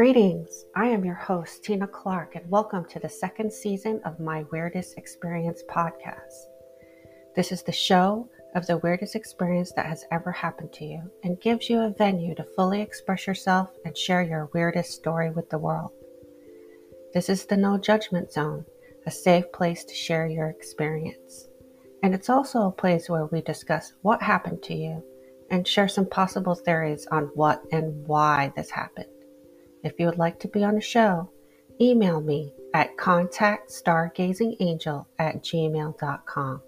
Greetings. I am your host, Tina Clark, and welcome to the second season of my Weirdest Experience podcast. This is the show of the weirdest experience that has ever happened to you and gives you a venue to fully express yourself and share your weirdest story with the world. This is the no judgment zone, a safe place to share your experience. And it's also a place where we discuss what happened to you and share some possible theories on what and why this happened. If you would like to be on the show, email me at contactstargazingangel at gmail.com.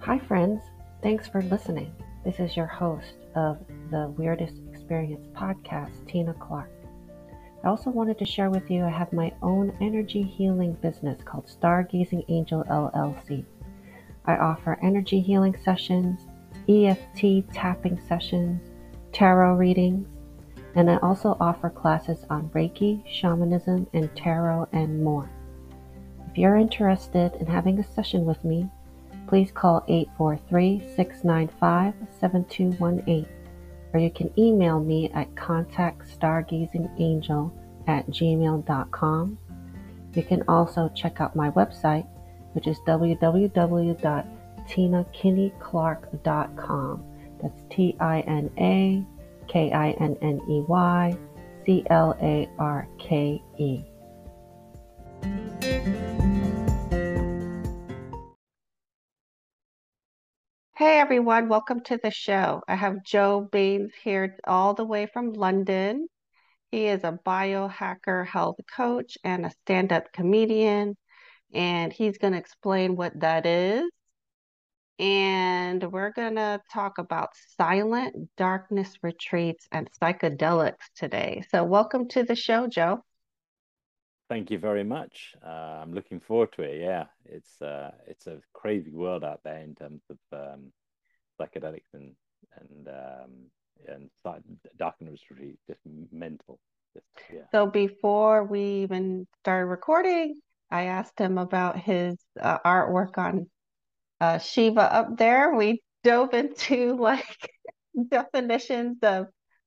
Hi, friends. Thanks for listening. This is your host of the Weirdest Experience podcast, Tina Clark. I also wanted to share with you I have my own energy healing business called Stargazing Angel LLC. I offer energy healing sessions, EFT tapping sessions, tarot readings, and I also offer classes on Reiki, shamanism, and tarot, and more. If you're interested in having a session with me, please call 843 695 7218 or you can email me at contactstargazingangel at gmail.com. You can also check out my website, which is www.tinakinneyclark.com. That's T I N A K I N N E Y C L A R K E. Hey everyone, welcome to the show. I have Joe Baines here all the way from London. He is a biohacker health coach and a stand up comedian, and he's going to explain what that is. And we're going to talk about silent darkness retreats and psychedelics today. So, welcome to the show, Joe. Thank you very much. Uh, I'm looking forward to it. Yeah, it's uh, it's a crazy world out there in terms of um, psychedelics and and um, and darkness retreat, just mental. Just, yeah. So before we even started recording, I asked him about his uh, artwork on uh, Shiva up there. We dove into like definitions of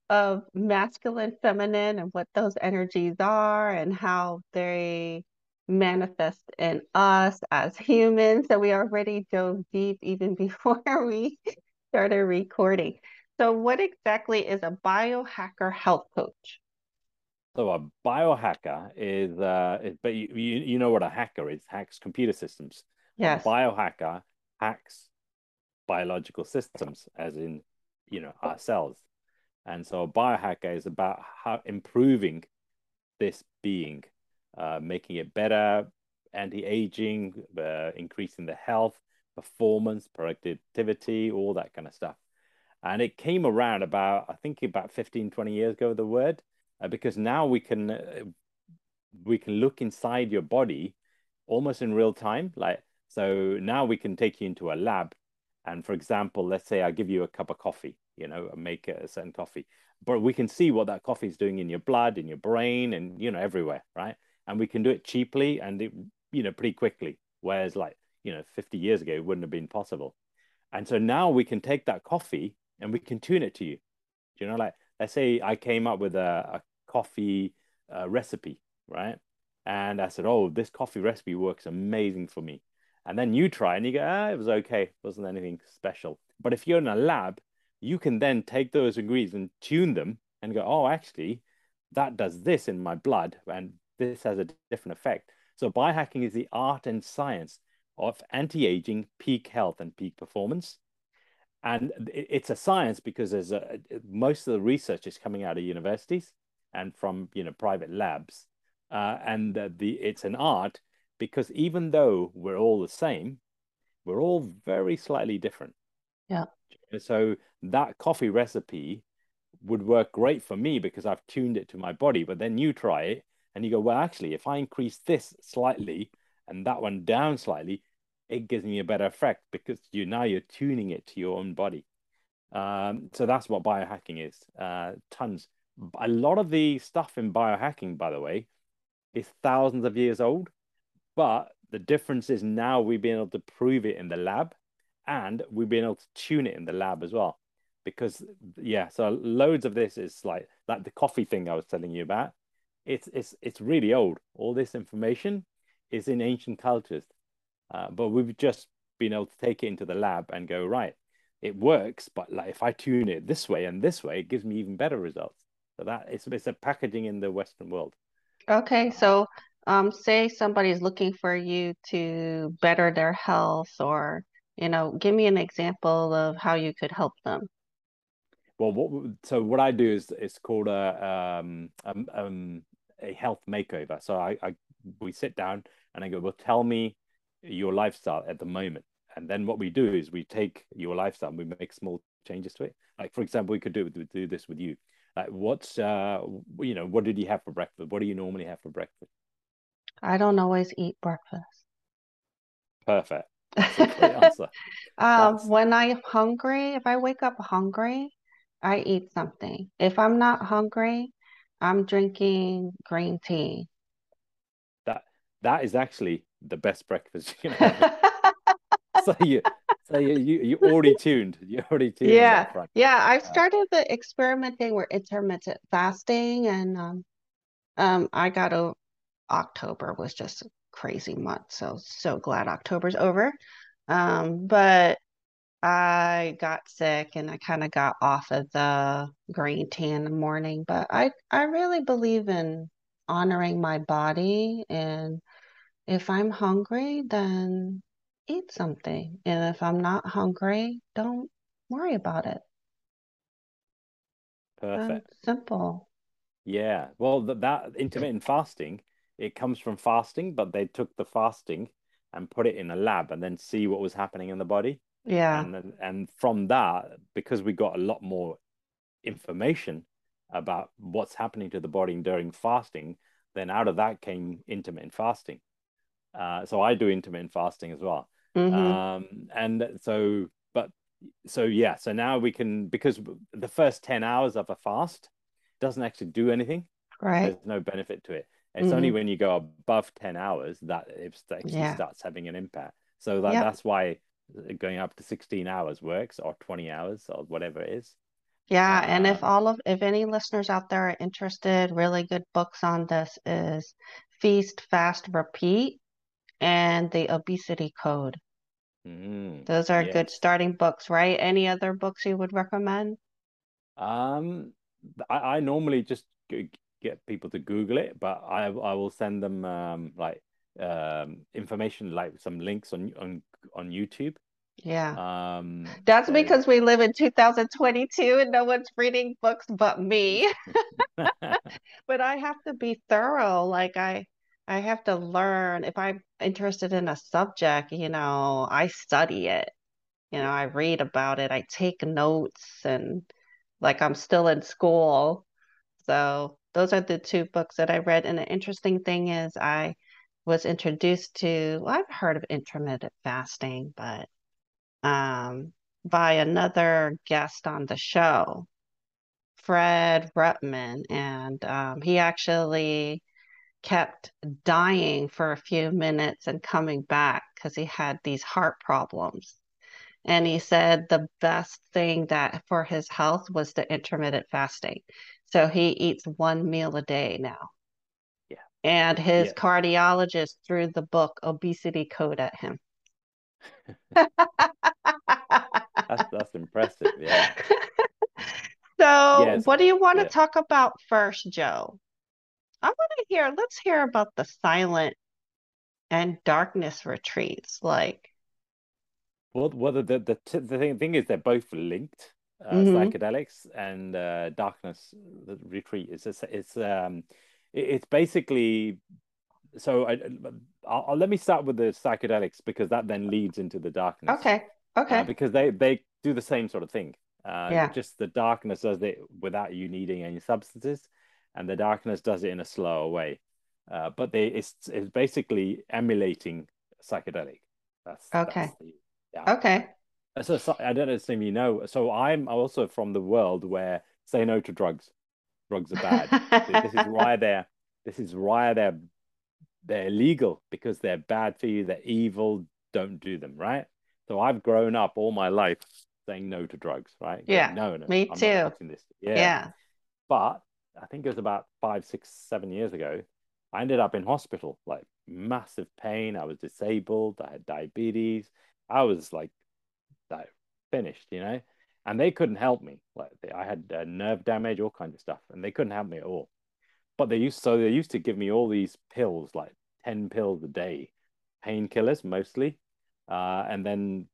of masculine, feminine, and what those energies are, and how they manifest in us as humans. So we already dove deep even before we started recording. So, what exactly is a biohacker health coach? So, a biohacker is, uh, is but you, you, you know what a hacker is hacks computer systems. Yes. A biohacker hacks biological systems, as in, you know, our cells. And so, a biohacker is about how improving this being, uh, making it better, anti aging, uh, increasing the health, performance, productivity, all that kind of stuff. And it came around about, I think about 15, 20 years ago, the word, uh, because now we can, uh, we can look inside your body almost in real time. Like, so now we can take you into a lab. And for example, let's say I give you a cup of coffee, you know, make a certain coffee, but we can see what that coffee is doing in your blood, in your brain, and, you know, everywhere, right? And we can do it cheaply and, it, you know, pretty quickly. Whereas like you know 50 years ago it wouldn't have been possible and so now we can take that coffee and we can tune it to you you know like let's say i came up with a, a coffee uh, recipe right and i said oh this coffee recipe works amazing for me and then you try and you go ah it was okay. It wasn't anything special. But if you're in a lab you can then take those ingredients and tune them and go oh actually that does this in my blood and this has a different effect. So biohacking is the art and science of anti-aging, peak health, and peak performance. And it's a science because there's a, most of the research is coming out of universities and from you know private labs, uh, and the, the it's an art because even though we're all the same, we're all very slightly different. Yeah. So that coffee recipe would work great for me because I've tuned it to my body. But then you try it and you go, well, actually, if I increase this slightly, and that one down slightly, it gives me a better effect because you now you're tuning it to your own body. Um, so that's what biohacking is. Uh, tons. A lot of the stuff in biohacking, by the way, is thousands of years old, but the difference is now we've been able to prove it in the lab and we've been able to tune it in the lab as well. Because yeah so loads of this is like like the coffee thing i was telling you about. It's it's it's really old. All this information is in ancient cultures. Uh, but we've just been able to take it into the lab and go right it works but like if i tune it this way and this way it gives me even better results. So that it's, it's a packaging in the western world. Okay so um, say somebody's looking for you to better their health or you know give me an example of how you could help them. Well what so what i do is it's called a um, um, um a health makeover. So I, I we sit down and i go well tell me your lifestyle at the moment. And then what we do is we take your lifestyle and we make small changes to it. Like for example we could do do this with you. Like what's uh you know what did you have for breakfast? What do you normally have for breakfast I don't always eat breakfast. Perfect. answer. um, when I'm hungry, if I wake up hungry, I eat something. If I'm not hungry, I'm drinking green tea. That that is actually the best breakfast you can have. so you so you, you you already tuned. You already tuned. Yeah, yeah. I've started the experimenting with intermittent fasting, and um, um, I got a October was just a crazy month. So, so glad October's over. Um, but I got sick and I kind of got off of the green tea in the morning. But I, I really believe in honoring my body. And if I'm hungry, then eat something. And if I'm not hungry, don't worry about it. Perfect. simple. Yeah. Well, that, that intermittent fasting it comes from fasting, but they took the fasting and put it in a lab and then see what was happening in the body. Yeah. And and from that, because we got a lot more information about what's happening to the body during fasting, then out of that came intermittent fasting. Uh, so I do intermittent fasting as well. Mm-hmm. Um, and so, but so yeah, so now we can because the first ten hours of a fast doesn't actually do anything. Right. There's no benefit to it. It's mm-hmm. only when you go above 10 hours that it actually yeah. starts having an impact. So that, yep. that's why going up to 16 hours works or 20 hours or whatever it is. Yeah, uh, and if um, all of if any listeners out there are interested, really good books on this is Feast, Fast, Repeat and the Obesity Code. Mm, Those are yes. good starting books, right? Any other books you would recommend? Um, I, I normally just get people to Google it, but I I will send them um, like um, information, like some links on on on YouTube. Yeah. Um, That's so... because we live in 2022 and no one's reading books but me. but I have to be thorough. Like I I have to learn if I'm interested in a subject, you know, I study it. You know, I read about it, I take notes and like I'm still in school. So those are the two books that I read. And the interesting thing is, I was introduced to, well, I've heard of intermittent fasting, but um, by another guest on the show, Fred Rutman. And um, he actually kept dying for a few minutes and coming back because he had these heart problems. And he said the best thing that for his health was the intermittent fasting. So he eats one meal a day now. Yeah. And his yeah. cardiologist threw the book Obesity Code at him. that's, that's impressive. Yeah. So, yes. what do you want yeah. to talk about first, Joe? I want to hear, let's hear about the silent and darkness retreats. Like, well, well the, the, the, the thing, thing is, they're both linked uh, mm-hmm. psychedelics and uh, darkness retreat. It's it's, it's um it's basically so I I'll, I'll, let me start with the psychedelics because that then leads into the darkness. Okay. Okay. Uh, because they they do the same sort of thing. Uh, yeah. Just the darkness does it without you needing any substances, and the darkness does it in a slower way. Uh, but they it's it's basically emulating psychedelic. That's okay. That's the, yeah. Okay. So, so I don't if you know. So I'm also from the world where say no to drugs. Drugs are bad. this is why they're this is why they're they're illegal because they're bad for you, they're evil, don't do them, right? So I've grown up all my life saying no to drugs, right? Yeah, Going, no, no, me I'm too. this. Yeah. Yeah. But I think it was about five, six, seven years ago. I ended up in hospital, like massive pain. I was disabled. I had diabetes. I was like, like finished, you know. And they couldn't help me. Like I had uh, nerve damage, all kinds of stuff, and they couldn't help me at all. But they used so they used to give me all these pills, like ten pills a day, painkillers mostly, uh, and then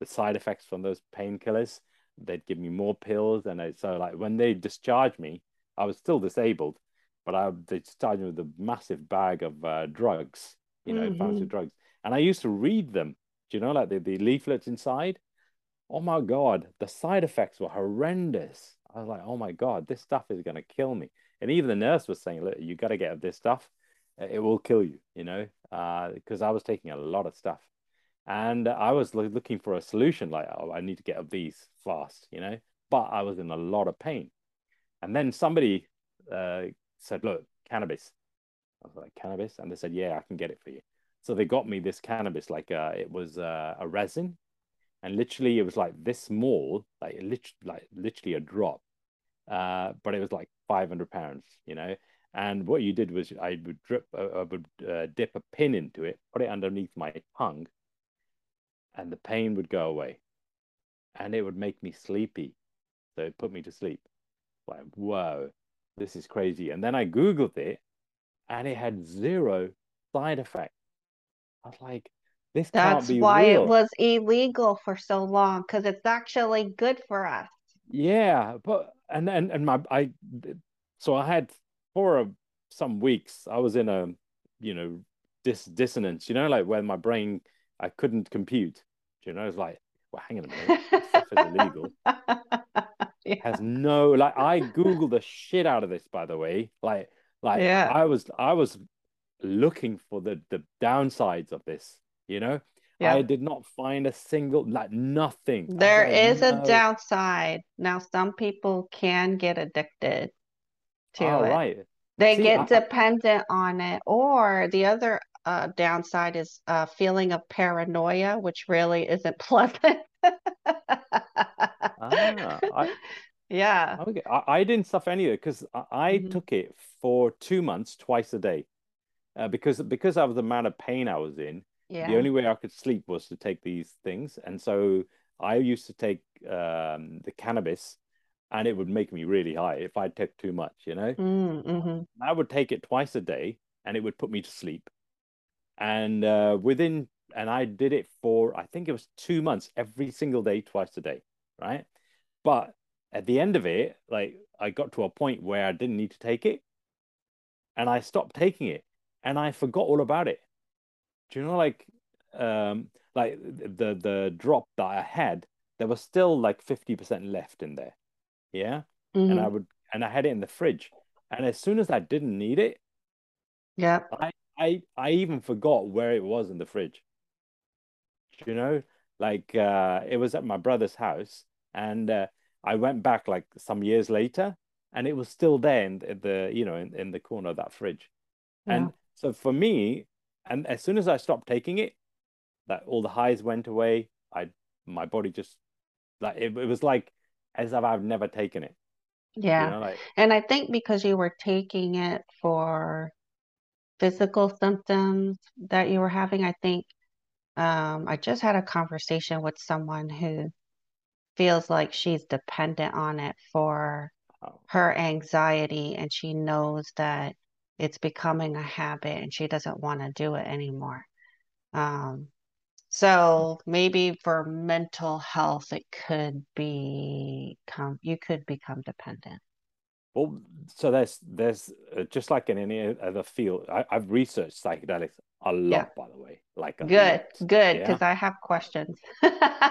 the side effects from those painkillers. They'd give me more pills, and I, so like when they discharged me, I was still disabled, but I they discharged me with a massive bag of uh, drugs, you know, Mhm. fancy drugs, and I used to read them. Do you know, like the, the leaflets inside? Oh my God, the side effects were horrendous. I was like, oh my God, this stuff is going to kill me. And even the nurse was saying, look, you got to get this stuff. It will kill you, you know, because I was taking a lot of stuff. And I was loo- looking for a solution, like, oh, I need to get of these fast, you know, but I was in a lot of pain. And then somebody uh, said, look, cannabis. I was like, cannabis? And they said, yeah, I can get it for you. So they got me this cannabis, like uh, it was uh, a resin and literally it was like this small, like lit- like literally a drop. Uh, but it was like 500 pounds, you know. And what you did was I would drip, uh, I would uh, dip a pin into it, put it underneath my tongue, and the pain would go away, and it would make me sleepy. So it put me to sleep. Like, whoa, this is crazy. And then I Googled it, and it had zero side effects. I was like, this That's why it was illegal for so long, because it's actually good for us. Yeah, but and and and my I so I had for a, some weeks I was in a you know dis dissonance, you know, like where my brain I couldn't compute. You know, it's like, well, hang on a minute, this stuff is illegal. Yeah. Has no like I Googled the shit out of this, by the way. Like like Yeah. I was I was looking for the the downsides of this, you know. Yeah. I did not find a single like nothing. There is was There like, is a downside. Now, some people can get addicted to All it. right. They See, get I- I- dependent on it, or the other uh, downside is a feeling of paranoia, which really isn't pleasant. Ah, I, Yeah. Okay, I, I didn't suffer any of it because I, I Mhm. took it for two months, twice a day, uh, because because of the amount of pain I was in. The only way I could sleep was to take these things, and so I used to take um, the cannabis, and it would make me really high if I took too much, you know. Mm, mhm. I would take it twice a day, and it would put me to sleep. And uh, within, and I did it for I think it was two months, every single day, twice a day, right? But at the end of it, like I got to a point where I didn't need to take it, and I stopped taking it, and I forgot all about it. Do you know, like, um, like the the drop that I had, there was still like fifty percent left in there, yeah, and I Mhm. would, and I had it in the fridge, and as soon as I didn't need it, yeah. I I I even forgot where it was in the fridge. Do you know? Like uh it was at my brother's house and uh, I went back like some years later and it was still there in the, the you know in, in the corner of that fridge. Yeah. And so for me, and as soon as I stopped taking it, that all the highs went away. I my body just like it, it was like as if I've never taken it. You Yeah. know, like And I think because you were taking it for physical symptoms that you were having, I think um, I just had a conversation with someone who feels like she's dependent on it for oh, her anxiety, and she knows that it's becoming a habit and she doesn't want to do it anymore. Um, so maybe for mental health, it could become, you could become dependent. Well, so there's there's uh, just like in any other field, I, I've researched psychedelics a lot, Yeah. by the way, like a Good, lot. good, Yeah. because I have questions.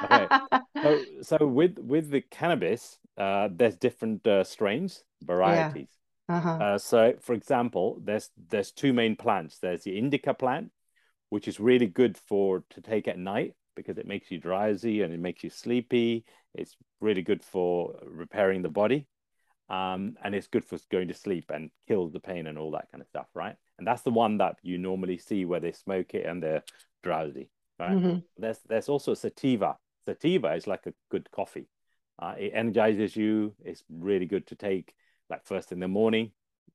So so with with the cannabis, uh, there's different uh, strains, varieties. Uh-huh. Uh, so for example, there's there's two main plants. There's the indica plant, which is really good for to take at night because it makes you drowsy and it makes you sleepy. It's really good for repairing the body. um, and it's good for going to sleep and kills the pain and all that kind of stuff, right? And that's the one that you normally see where they smoke it and they're drowsy, right? Mm-hmm. There's there's also sativa. Sativa is like a good coffee. Uh, it energizes you. It's really good to take like first in the morning.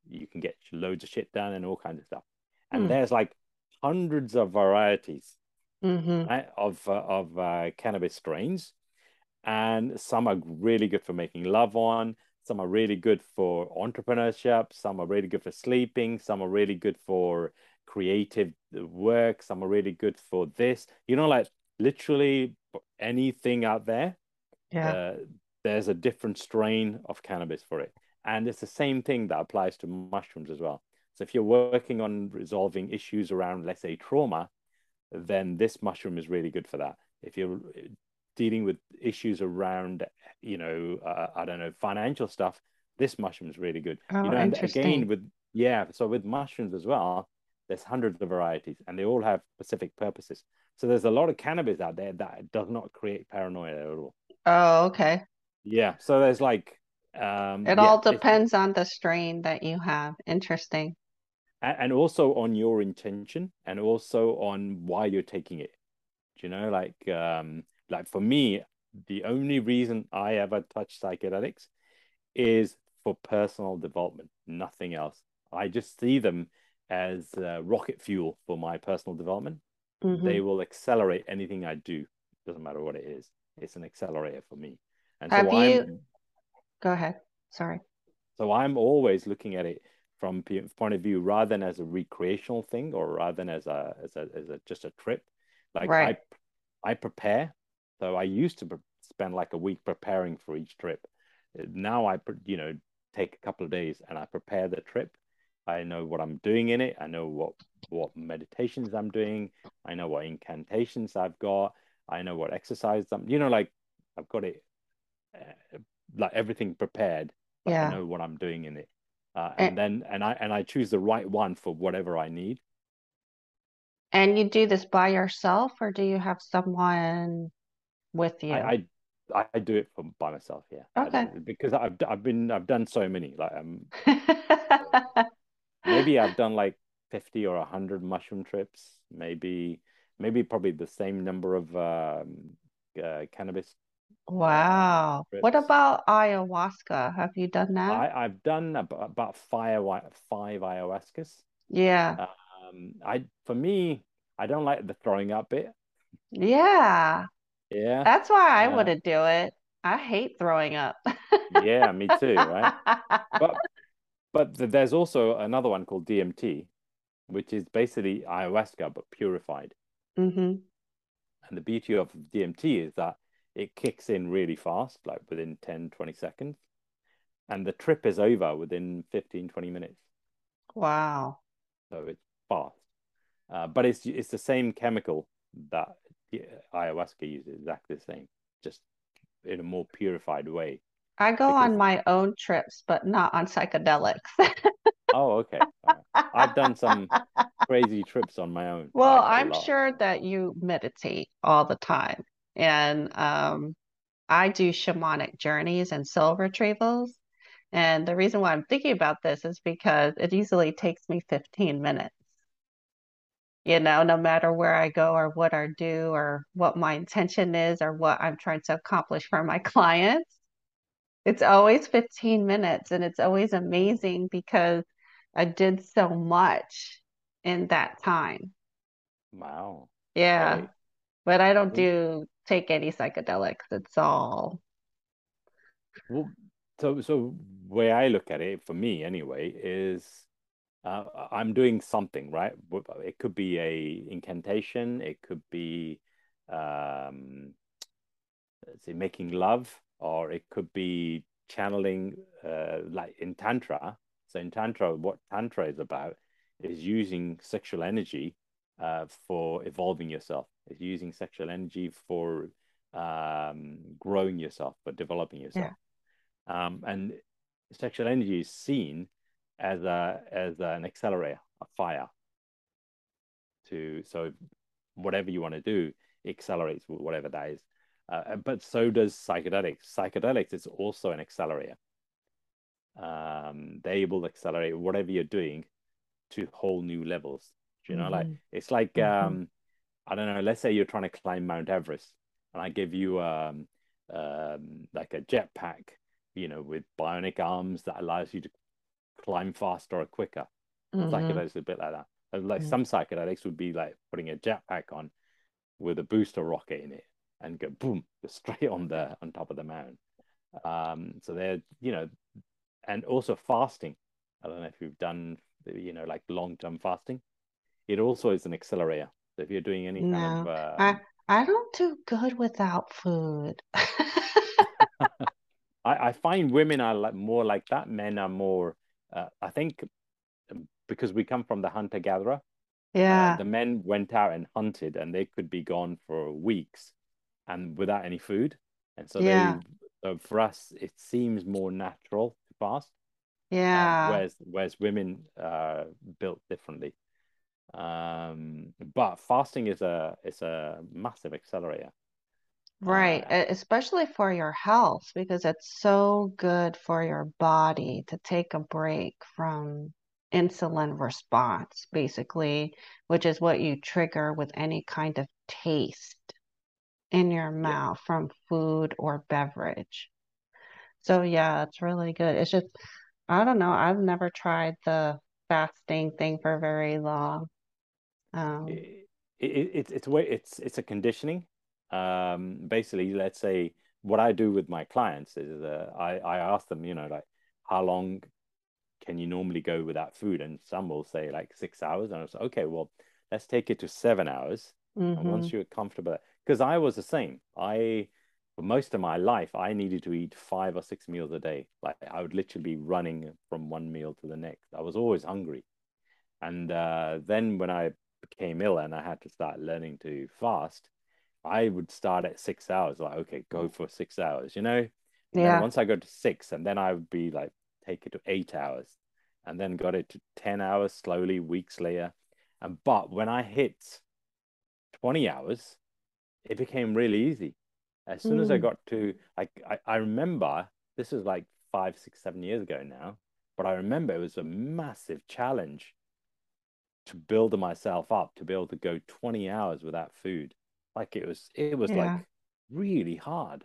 You can get loads of shit done and all kinds of stuff. And mm. there's like hundreds of varieties mm-hmm. right, of uh, of uh, cannabis strains, and some are really good for making love on. Some are really good for entrepreneurship. Some are really good for sleeping. Some are really good for creative work. Some are really good for this. You know, like literally anything out there. Yeah. Uh, there's a different strain of cannabis for it. And it's the same thing that applies to mushrooms as well. So if you're working on resolving issues around, let's say, trauma, then this mushroom is really good for that. If you're dealing with issues around, you know, uh, I don't know, financial stuff, this mushroom is really good. Oh, you know, and again with yeah, so with mushrooms as well, there's hundreds of varieties, and they all have specific purposes. So there's a lot of cannabis out there that does not create paranoia at all. Oh, okay. Yeah. So there's like um it yeah, all depends on the strain that you have. Interesting. And, and also on your intention and also on why you're taking it. Do you know, like um like for me, the only reason I ever touch psychedelics is for personal development, nothing else. I just see them as uh, rocket fuel for my personal development. Mm-hmm. They will accelerate anything I do. Doesn't matter what it is. It's an accelerator for me. And Have so you... Go ahead. Sorry. So I'm always looking at it from point of view rather than as a recreational thing or rather than as a as a, as a just a trip. Like right. I I prepare so I used to spend like a week preparing for each trip. Now I, you know, take a couple of days and I prepare the trip. I know what I'm doing in it. I know what what meditations I'm doing. I know what incantations I've got. I know what exercises I'm. You know, like I've got it, uh, like everything prepared. yeah. I know what I'm doing in it, uh, and, and then and I and I choose the right one for whatever I need. And you do this by yourself, or do you have someone with you? I, I, I do it for, by myself. Yeah. Okay. Because I've I've been I've done so many like um maybe I've done like fifty or hundred mushroom trips. Maybe maybe probably the same number of um, uh, cannabis. Wow. Trips. What about ayahuasca? Have you done that? I, I've done about, about five five ayahuascas. Yeah. Um, I for me, I don't like the throwing up bit. Yeah. Yeah. That's why I uh, wouldn't do it. I hate throwing up. yeah, me too, right? But but there's also another one called DMT, which is basically ayahuasca but purified. Mm-hmm. And the beauty of DMT is that it kicks in really fast, like within 10, 20 seconds. And the trip is over within 15, 20 minutes. Wow. So it's fast. Uh, but it's it's the same chemical that ayahuasca uses exactly the same, just in a more purified way. I go because... on my own trips, but not on psychedelics. oh, okay. Right. I've done some crazy trips on my own. Well, I'm sure that you meditate all the time. And um, I do shamanic journeys and soul retrievals. And the reason why I'm thinking about this is because it easily takes me 15 minutes you know, no matter where I go or what I do or what my intention is or what I'm trying to accomplish for my clients. It's always 15 minutes and it's always amazing because I did so much in that time. Wow. Yeah. Right. But I don't do take any psychedelics. It's all well, so so way I look at it for me anyway is uh, I'm doing something, right? It could be a incantation. It could be, um, let's say, making love, or it could be channeling, uh, like in tantra. So in tantra, what tantra is about is using sexual energy uh, for evolving yourself. It's using sexual energy for um, growing yourself, for developing yourself. Yeah. Um, and sexual energy is seen as a as an accelerator, a fire. To so whatever you want to do accelerates whatever that is. Uh, but so does psychedelics. Psychedelics is also an accelerator. um, they will accelerate whatever you're doing to whole new levels. You know, mm-hmm. like it's like mm-hmm. um, I don't know. Let's say you're trying to climb Mount Everest, and I give you um, um like a jetpack, you know, with bionic arms that allows you to climb faster or quicker. Mm-hmm. Psychedelics a bit like that. Like some psychedelics would be like putting a jetpack on with a booster rocket in it and go boom, straight on the on top of the mountain. Um, so they're you know, and also fasting. I don't know if you've done you know like long term fasting. It also is an accelerator. So if you're doing any no, kind of uh... I I don't do good without food. I, I find women are like more like that. Men are more. Uh, I think um, because we come from the hunter gatherer. Uh, yeah. Uh, the men went out and hunted, and they could be gone for weeks, and without any food. And so yeah. they, so for us, it seems more natural to fast. Yeah. Um, whereas whereas women uh built differently. Um, but fasting is a is a massive accelerator. Right, uh, especially for your health because it's so good for your body to take a break from insulin response, basically, which is what you trigger with any kind of taste in your mouth yeah. from food or beverage. So, yeah, it's really good. It's just, I don't know, I've never tried the fasting thing for very long. Um, it, it, it, it's way it's it's a conditioning um, basically, let's say what I do with my clients is uh, I, I ask them, you know, like how long can you normally go without food? And some will say like six hours. And I say, okay, well, let's take it to seven hours. Mm-hmm. And once you're comfortable, because I was the same. I, for most of my life, I needed to eat five or six meals a day. Like I would literally be running from one meal to the next. I was always hungry. And uh, then when I became ill and I had to start learning to fast, I would start at six hours, like, okay, go for six hours, you know? And yeah. once I go to six, and then I would be like, take it to eight hours, and then got it to 10 hours slowly, weeks later. And but when I hit 20 hours, it became really easy. As soon mm. as I hmm. got to, like, I, I remember this is like five, six, seven years ago now, but I remember it was a massive challenge to build myself up to be able to go 20 hours without food like it was, it was yeah. like really hard.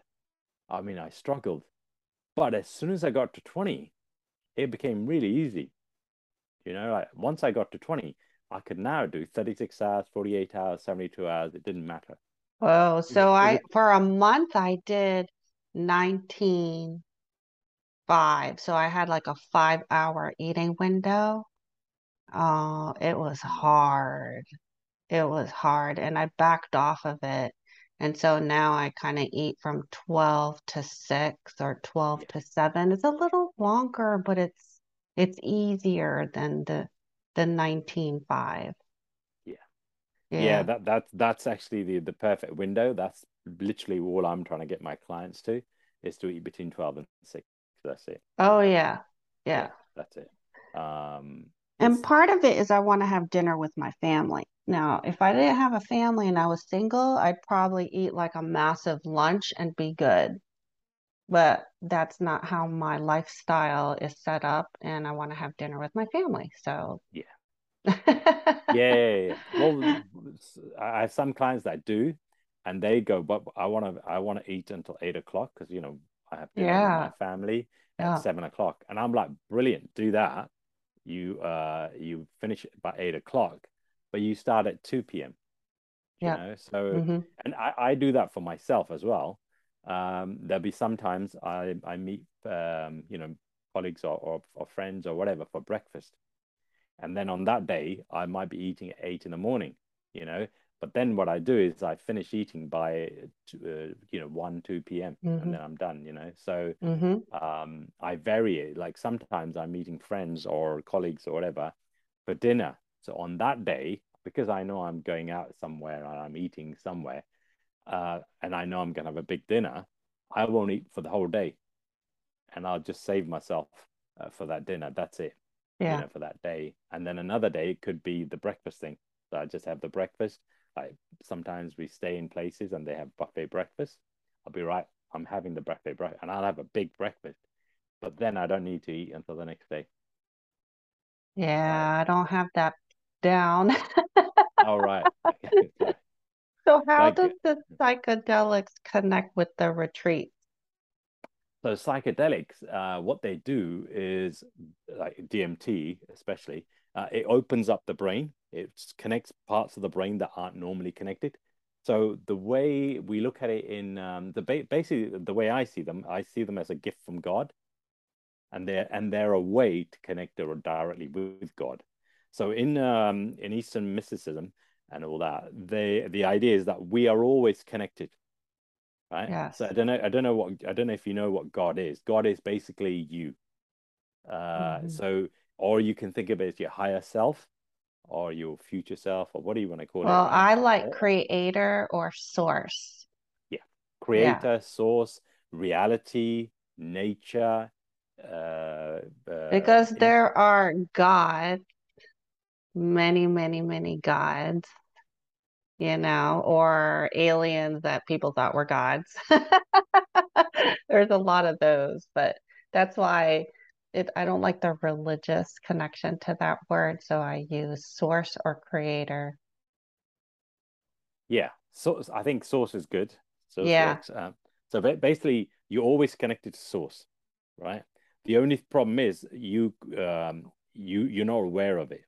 I mean, I struggled, but as soon as I got to 20, it became really easy. You know, like once I got to 20, I could now do 36 hours, 48 hours, 72 hours. It didn't matter. Oh, so I, for a month, I did 19 five. So I had like a five hour eating window. Oh, it was hard it was hard and I backed off of it. And so now I kind of eat from 12 to 6 or 12 to 7. It's a little longer, but it's it's easier than the the 19.5. Yeah. yeah. Yeah, that that's that's actually the the perfect window. That's literally all I'm trying to get my clients to is to eat between 12 and 6. That's it. Oh yeah. Yeah. yeah that's it. Um and part of it is I want to have dinner with my family. Now, if I didn't have a family and I was single, I'd probably eat like a massive lunch and be good. But that's not how my lifestyle is set up, and I want to have dinner with my family. So, yeah. yeah, yeah, yeah. Well, I have some clients that do, and they go, but I want to, I want to eat until eight o'clock because you know I have dinner yeah. with my family at yeah. seven o'clock, and I'm like, brilliant, do that. You, uh, you finish by eight o'clock, but you start at 2 p.m. Yeah. know? So, mm-hmm. and I, I do that for myself as well. Um, there'll be sometimes I, I meet, um, you know, colleagues or, or, or friends or whatever for breakfast. And then on that day, I might be eating at eight in the morning, you know. But then what I do is I finish eating by, uh, you know, 1, 2 p.m. Mm-hmm. and then I'm done, you know. So mm-hmm. um, I vary it. Like sometimes I'm meeting friends or colleagues or whatever for dinner so on that day, because I know I'm going out somewhere and I'm eating somewhere, uh, and I know I'm going to have a big dinner, I won't eat for the whole day. And I'll just save myself uh, for that dinner. That's it. Yeah. You know, for that day. And then another day could be the breakfast thing. So I just have the breakfast. Like sometimes we stay in places and they have buffet breakfast. I'll be right. I'm having the buffet breakfast and I'll have a big breakfast. but then I don't need to eat until the next day. Yeah, I don't have that down. All right. So how Like, does the psychedelics connect with the retreat? so psychedelics, uh, what they do is like DMT, especially, uh, it opens up the brain. It connects parts of the brain that aren't normally connected. So the way we look at it in um, the ba basically the way I see them, I see them as a gift from God, and they're and they're a way to connect directly with God. So in um, in Eastern mysticism and all that, they the idea is that we are always connected, right? Yes. So I don't know, I don't know what I don't know if you know what God is. God is basically you. Uh, Mhm. so or you can think of it as your higher self or your future self, or what do you want to call it, Well. I like creator or source. yeah, creator, source, reality, nature, uh, uh, Because there are gods, many, many, many gods, you know, or aliens that people thought were gods. There's a lot of those, but that's why it, I don't like the religious connection to that word, so I use source or creator. Yeah, so I think source is good. Source Yeah. works. Um, so basically, you're always connected to source, right? The only problem is you um, you you're not aware of it.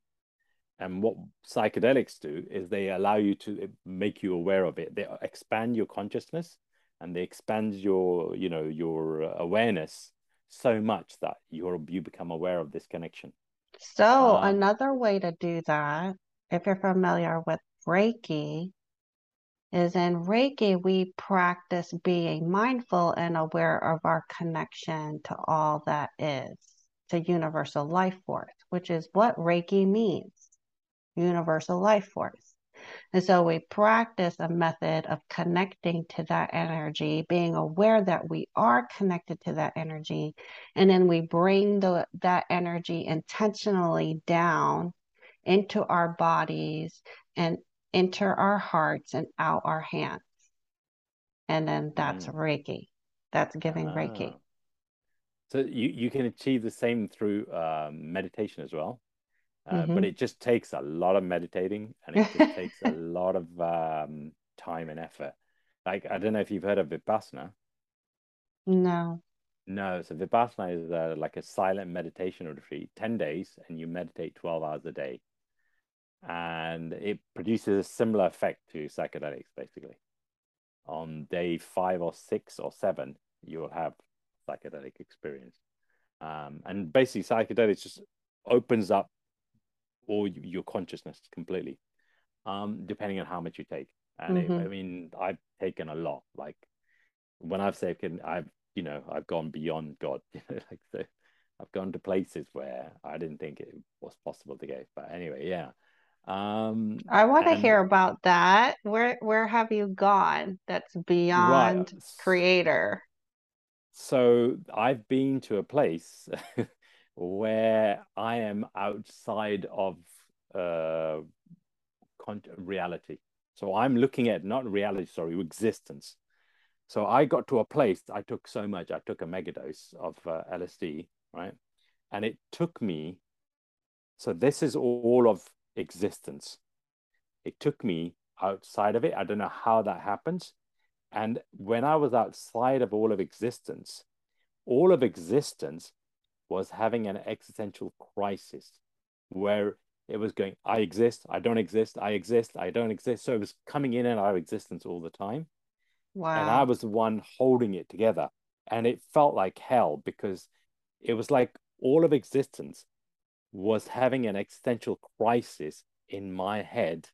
And what psychedelics do is they allow you to make you aware of it. They expand your consciousness and they expand your you know your awareness so much that you're you become aware of this connection. So Um, another way to do that, if you're familiar with Reiki, is in Reiki, we practice being mindful and aware of our connection to all that is, to universal life force, which is what Reiki means, universal life force. And so we practice a method of connecting to that energy, being aware that we are connected to that energy, and then we bring the that energy intentionally down into our bodies and enter our hearts and out our hands. And then that's Mm. Reiki. That's giving Reiki. ah. So you you can achieve the same through um, meditation as well. Uh, but Mhm. it just takes a lot of meditating and it just takes a lot of um, time and effort. Like, I don't know if you've heard of Vipassana. No. No, so Vipassana is uh, like a silent meditation retreat, 10 days, and you meditate 12 hours a day. And it produces a similar effect to psychedelics, basically. On day five or six or seven, you'll have psychedelic experience. Um, and basically, psychedelics just opens up y- your consciousness completely, um, depending on how much you take. And it, I mean, I've taken a lot. Like when I've taken, I've you know, I've gone beyond God. You know, like the, I've gone to places where I didn't think it was possible to go. But anyway, yeah. Um, I want to hear about that. Where where have you gone that's beyond s- creator? so I've been to a place where I am outside of uh reality. So I'm looking at not reality, sorry, existence. So I got to a place, I took so much, I took a megadose of uh, LSD, right? And it took me, so this is all of existence. It took me outside of it. I don't know how that happens. And when I was outside of all of existence, all of existence was having an existential crisis where it was going, I exist, I don't exist, I exist, I don't exist. So it was coming in and out of existence all the time Wow. and I was the one holding it together. And it felt like hell because it was like all of existence was having an existential crisis in my head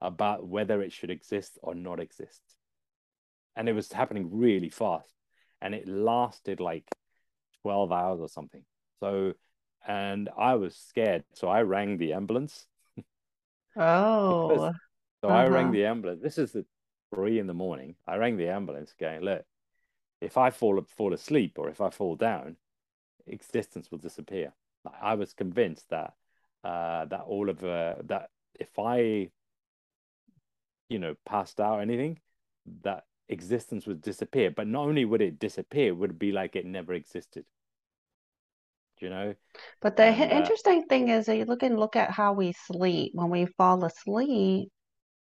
about whether it should exist or not exist. And it was happening really fast. And it lasted like 12 hours or something. So, and I was scared. So I rang the ambulance because Oh, So I rang uh-huh. the ambulance. This is at three in the morning. I rang the ambulance going, look, if I fall fall asleep or if I fall down, existence will disappear. I was convinced that uh that all of uh that if I, you know, passed out or anything, that existence would disappear. But not only would it disappear, it would be like it never existed. Do you know. But the and, uh, interesting thing is that you look and look at how we sleep. When we fall asleep,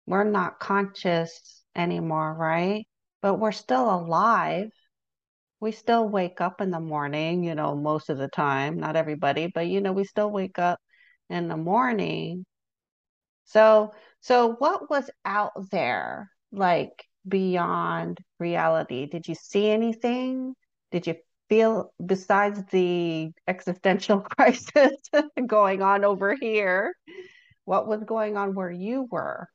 we're not conscious anymore, right? But we're still alive. We still wake up in the morning, you know, most of the time, not everybody, but you know, we still wake up in the morning. So, so what was out there like beyond reality? Did you see anything? Did you feel besides the existential crisis going on over here? What was going on where you were?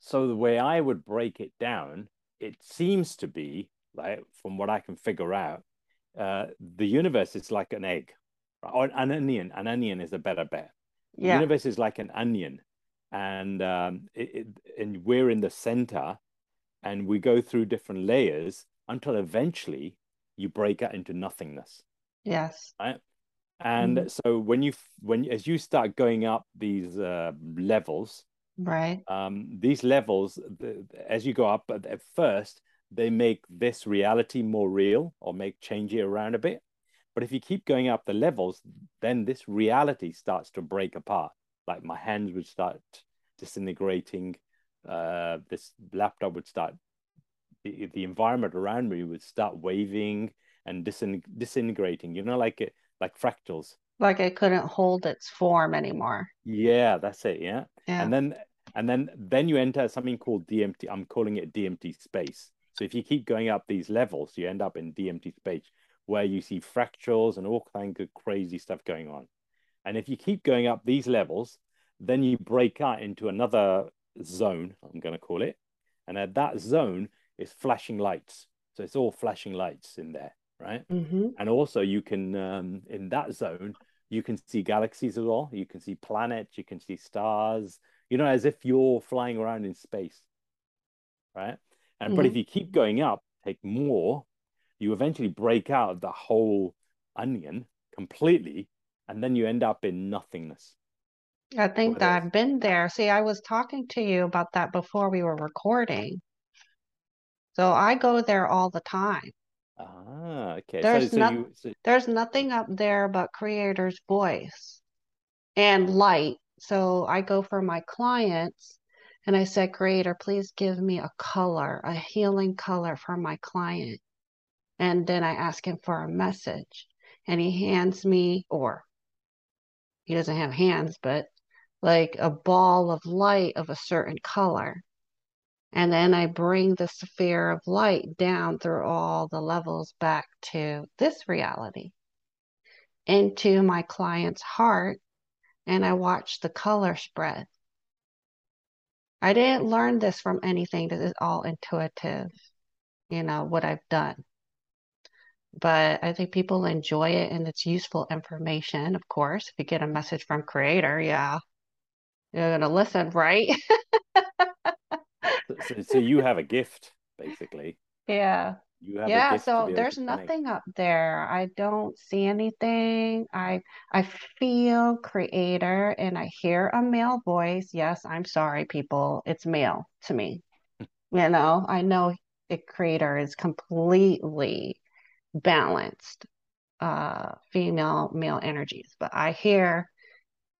So the way I would break it down, it seems to be like from what I can figure out, uh, the universe is like an egg or an onion. An onion is a better bet. The universe is like an onion, and um, it, it, and we're in the center, and we go through different layers until eventually you break out into nothingness. Yes. Right. And mm-hmm. so when you when as you start going up these uh, levels, right? Um, these levels, the, as you go up, at first they make this reality more real or make change it around a bit. But if you keep going up the levels, then this reality starts to break apart. Like my hands would start disintegrating. Uh, this laptop would start the, the environment around me would start waving and disin- disintegrating you know like like fractals. Like it couldn't hold its form anymore. Yeah that's it yeah, yeah. and then and then then you enter something called dmt i'm calling it dmt space. So if you keep going up these levels you end up in dmt space where you see fractals and all kinds of crazy stuff going on. And if you keep going up these levels then you break out into another zone i'm going to call it and at that zone is flashing lights. So it's all flashing lights in there, right? Mm-hmm. And also you can um, in that zone you can see galaxies as well. You can see planets. You can see stars. You know, as if you're flying around in space, right? And mm-hmm. but if mm-hmm. you keep going up, take more, you eventually break out the whole onion completely, and then you end up in nothingness. I think that I've been there. See, I was talking to you about that before we were recording. So I go there all the time. Ah, okay. There's, so, you, so... there's nothing up there but creator's voice and light. So I go for my clients and I said, Creator, please give me a color, a healing color for my client. And then I ask him for a message. And he hands me, or he doesn't have hands, but like a ball of light of a certain color. And then I bring the sphere of light down through all the levels back to this reality, into my client's heart, and I watch the color spread. I didn't learn this from anything. This is all intuitive, you know, what I've done. But I think people enjoy it and it's useful information, of course. If you get a message from creator, yeah, you're going to listen, right? so, so you have a gift, basically. Yeah. yeah, so there's nothing up there. I don't see anything. I I feel creator and I hear a male voice. Yes, I'm sorry, people. It's male to me. you know, I know a creator is completely balanced, uh, female, male energies, but I hear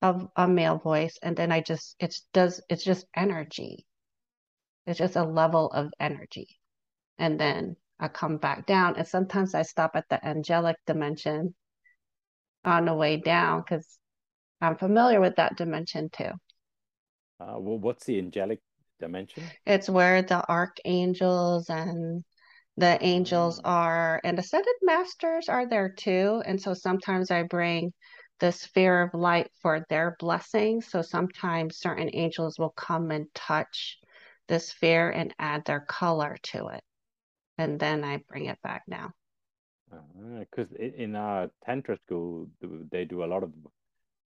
a, a male voice and then I just it's does it's just energy it's just a level of energy. And then I come back down. And sometimes I stop at the angelic dimension on the way down because I'm familiar with that dimension too. Uh, well, what's the angelic dimension? It's where the archangels and the angels mm. are, and ascended masters are there too. And so sometimes I bring the sphere of light for their blessings. So sometimes certain angels will come and touch the sphere and add their color to it. And then I bring it back now. Because uh, in our Tantra school, they do a lot of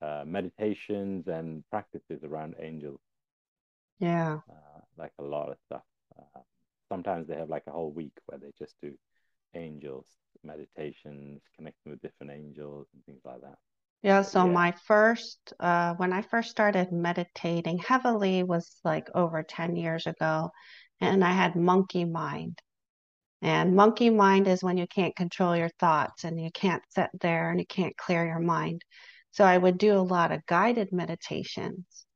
uh, meditations and practices around angels. Yeah. Uh, like a lot of stuff. Uh, sometimes they have like a whole week where they just do angels, meditations, connecting with different angels and things like that. Yeah, so yeah. my first, uh, when I first started meditating heavily was like over 10 years ago, and I had monkey mind. And monkey mind is when you can't control your thoughts and you can't sit there and you can't clear your mind. So I would do a lot of guided meditations,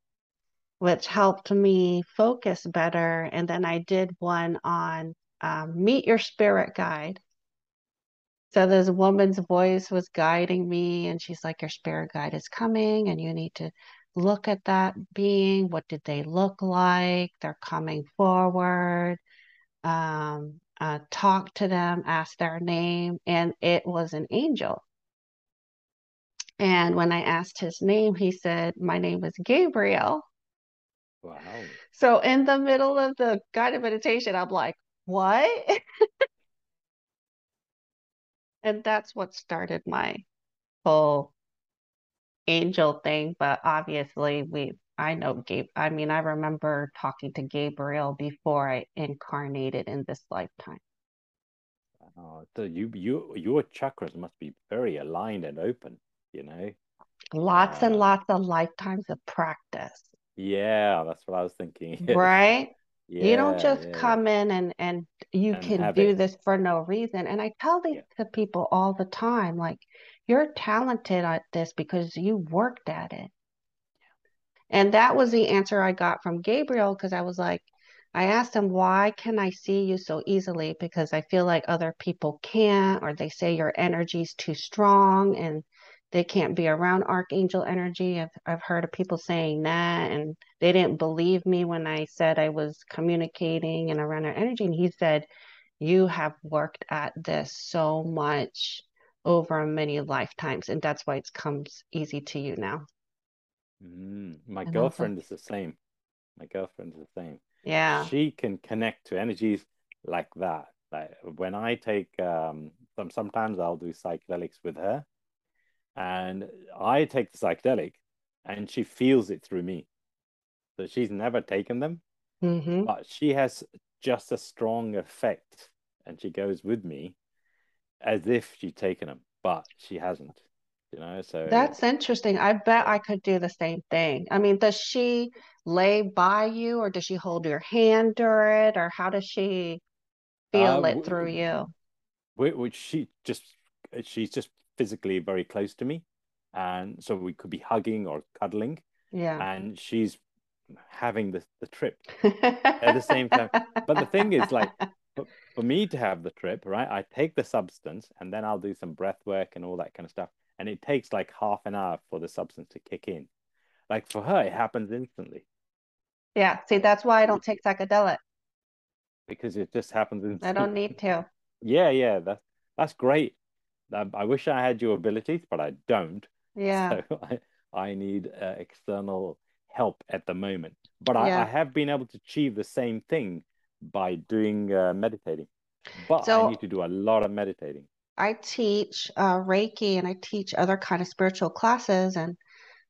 which helped me focus better. And then I did one on um, meet your spirit guide. So this woman's voice was guiding me, and she's like, Your spirit guide is coming, and you need to look at that being. What did they look like? They're coming forward. Um, uh, talk to them, ask their name, and it was an angel. And when I asked his name, he said, My name is Gabriel. Wow. So in the middle of the guided meditation, I'm like, What? and that's what started my whole angel thing. But obviously, we I know Gabe. I mean, I remember talking to Gabriel before I incarnated in this lifetime. Oh, so you you your chakras must be very aligned and open, you know. Lots uh, and lots of lifetimes of practice. Yeah, that's what I was thinking. right? Yeah, you don't just yeah. come in and and you and can do it. this for no reason. And I tell these yeah. to people all the time, like you're talented at this because you worked at it. And that was the answer I got from Gabriel because I was like, I asked him, why can I see you so easily? Because I feel like other people can't, or they say your energy is too strong and they can't be around archangel energy. I've, I've heard of people saying that, and they didn't believe me when I said I was communicating and around their energy. And he said, You have worked at this so much over many lifetimes, and that's why it comes easy to you now. Mm, my and girlfriend is the same. My girlfriend is the same. Yeah. She can connect to energies like that. Like when I take um some sometimes I'll do psychedelics with her and I take the psychedelic and she feels it through me. So she's never taken them, mm-hmm. but she has just a strong effect and she goes with me as if she's taken them, but she hasn't you know so that's interesting i bet i could do the same thing i mean does she lay by you or does she hold your hand during it or how does she feel uh, it through you which she just she's just physically very close to me and so we could be hugging or cuddling yeah and she's having the, the trip at the same time but the thing is like for, for me to have the trip right i take the substance and then i'll do some breath work and all that kind of stuff and it takes like half an hour for the substance to kick in. Like for her, it happens instantly. Yeah, see, that's why I don't take psychedelic because it just happens instantly. I don't need to. Yeah, yeah, that's that's great. I wish I had your abilities, but I don't. Yeah. So I, I need uh, external help at the moment. But I, yeah. I, have been able to achieve the same thing by doing uh, meditating. But so, I need to do a lot of meditating. I teach uh, Reiki and I teach other kind of spiritual classes. And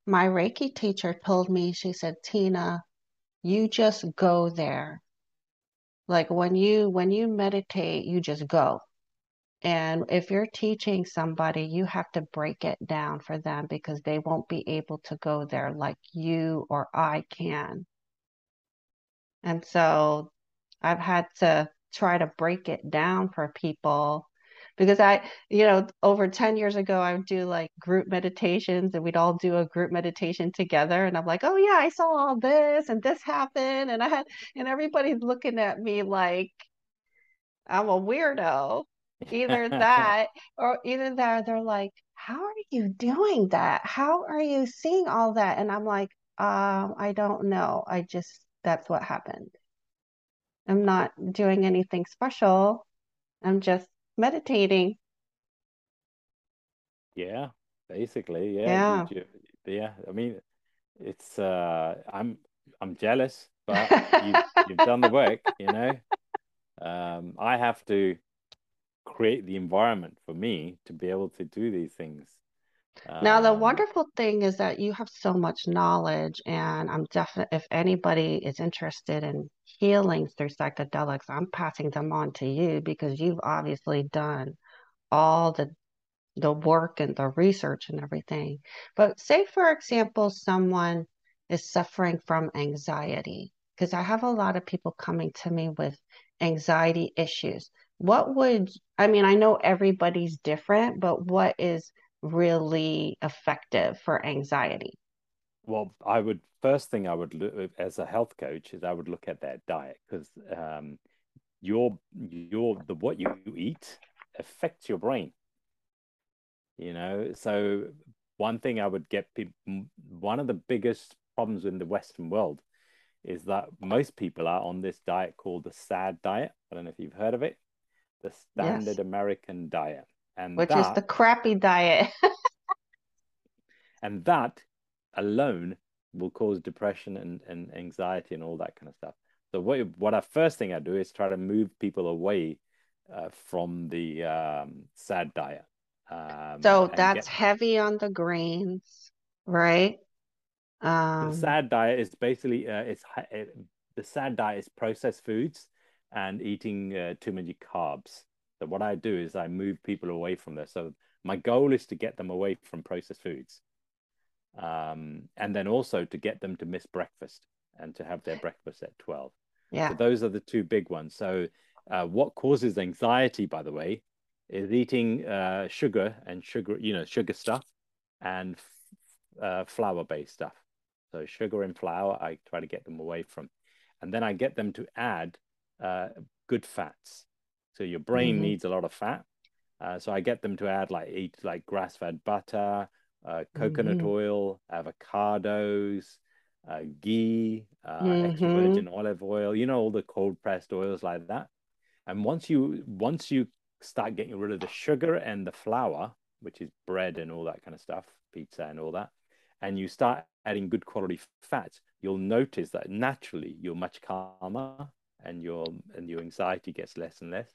my Reiki teacher told me, she said, Tina, you just go there. Like when you when you meditate, you just go. And if you're teaching somebody, you have to break it down for them because they won't be able to go there like you or I can. And so I've had to try to break it down for people because I, you know, over 10 years ago, I would do like group meditations and we'd all do a group meditation together. And I'm like, oh, yeah, I saw all this and this happened. And I had, and everybody's looking at me like I'm a weirdo. Either that or either that, they're like, how are you doing that? How are you seeing all that? And I'm like, um, I don't know. I just, that's what happened. I'm not doing anything special. I'm just meditating. Yeah, basically, yeah. Yeah. yeah. I mean, it's uh I'm I'm jealous, but you you've done the work, you know. Um I have to create the environment for me to be able to do these things. Now, the um, wonderful thing is that you have so much knowledge, and I'm definitely, if anybody is interested in healing through psychedelics, I'm passing them on to you because you've obviously done all the the work and the research and everything. But say, for example, someone is suffering from anxiety, because I have a lot of people coming to me with anxiety issues. What would, I mean, I know everybody's different, but what is really effective for anxiety? Well, I would first thing I would look as a health coach is I would look at their diet because um, your your the what you eat affects your brain. You know, so one thing I would get people one of the biggest problems in the Western world is that most people are on this diet called the SAD diet. I don't know if you've heard of it, the Standard yes. American Diet, and which that, is the crappy diet. and that alone will cause depression and, and anxiety and all that kind of stuff. So what what I first thing I do is try to move people away uh, from the um, sad diet. Um, so that's get... heavy on the grains, right? Um, the sad diet is basically uh, it's it, the sad diet is processed foods and eating uh, too many carbs. So what I do is I move people away from this. So my goal is to get them away from processed foods, um, and then also to get them to miss breakfast and to have their breakfast at twelve. Yeah. So those are the two big ones. So uh, what causes anxiety, by the way, is eating uh, sugar and sugar, you know, sugar stuff and uh, flour-based stuff. So sugar and flour, I try to get them away from, and then I get them to add uh, good fats. So your brain mm-hmm. needs a lot of fat. Uh, so I get them to add like eat like grass-fed butter, uh, coconut mm-hmm. oil, avocados, uh, ghee, uh, mm-hmm. extra virgin olive oil. You know all the cold pressed oils like that. And once you once you start getting rid of the sugar and the flour, which is bread and all that kind of stuff, pizza and all that, and you start adding good quality fats, you'll notice that naturally you're much calmer and your and your anxiety gets less and less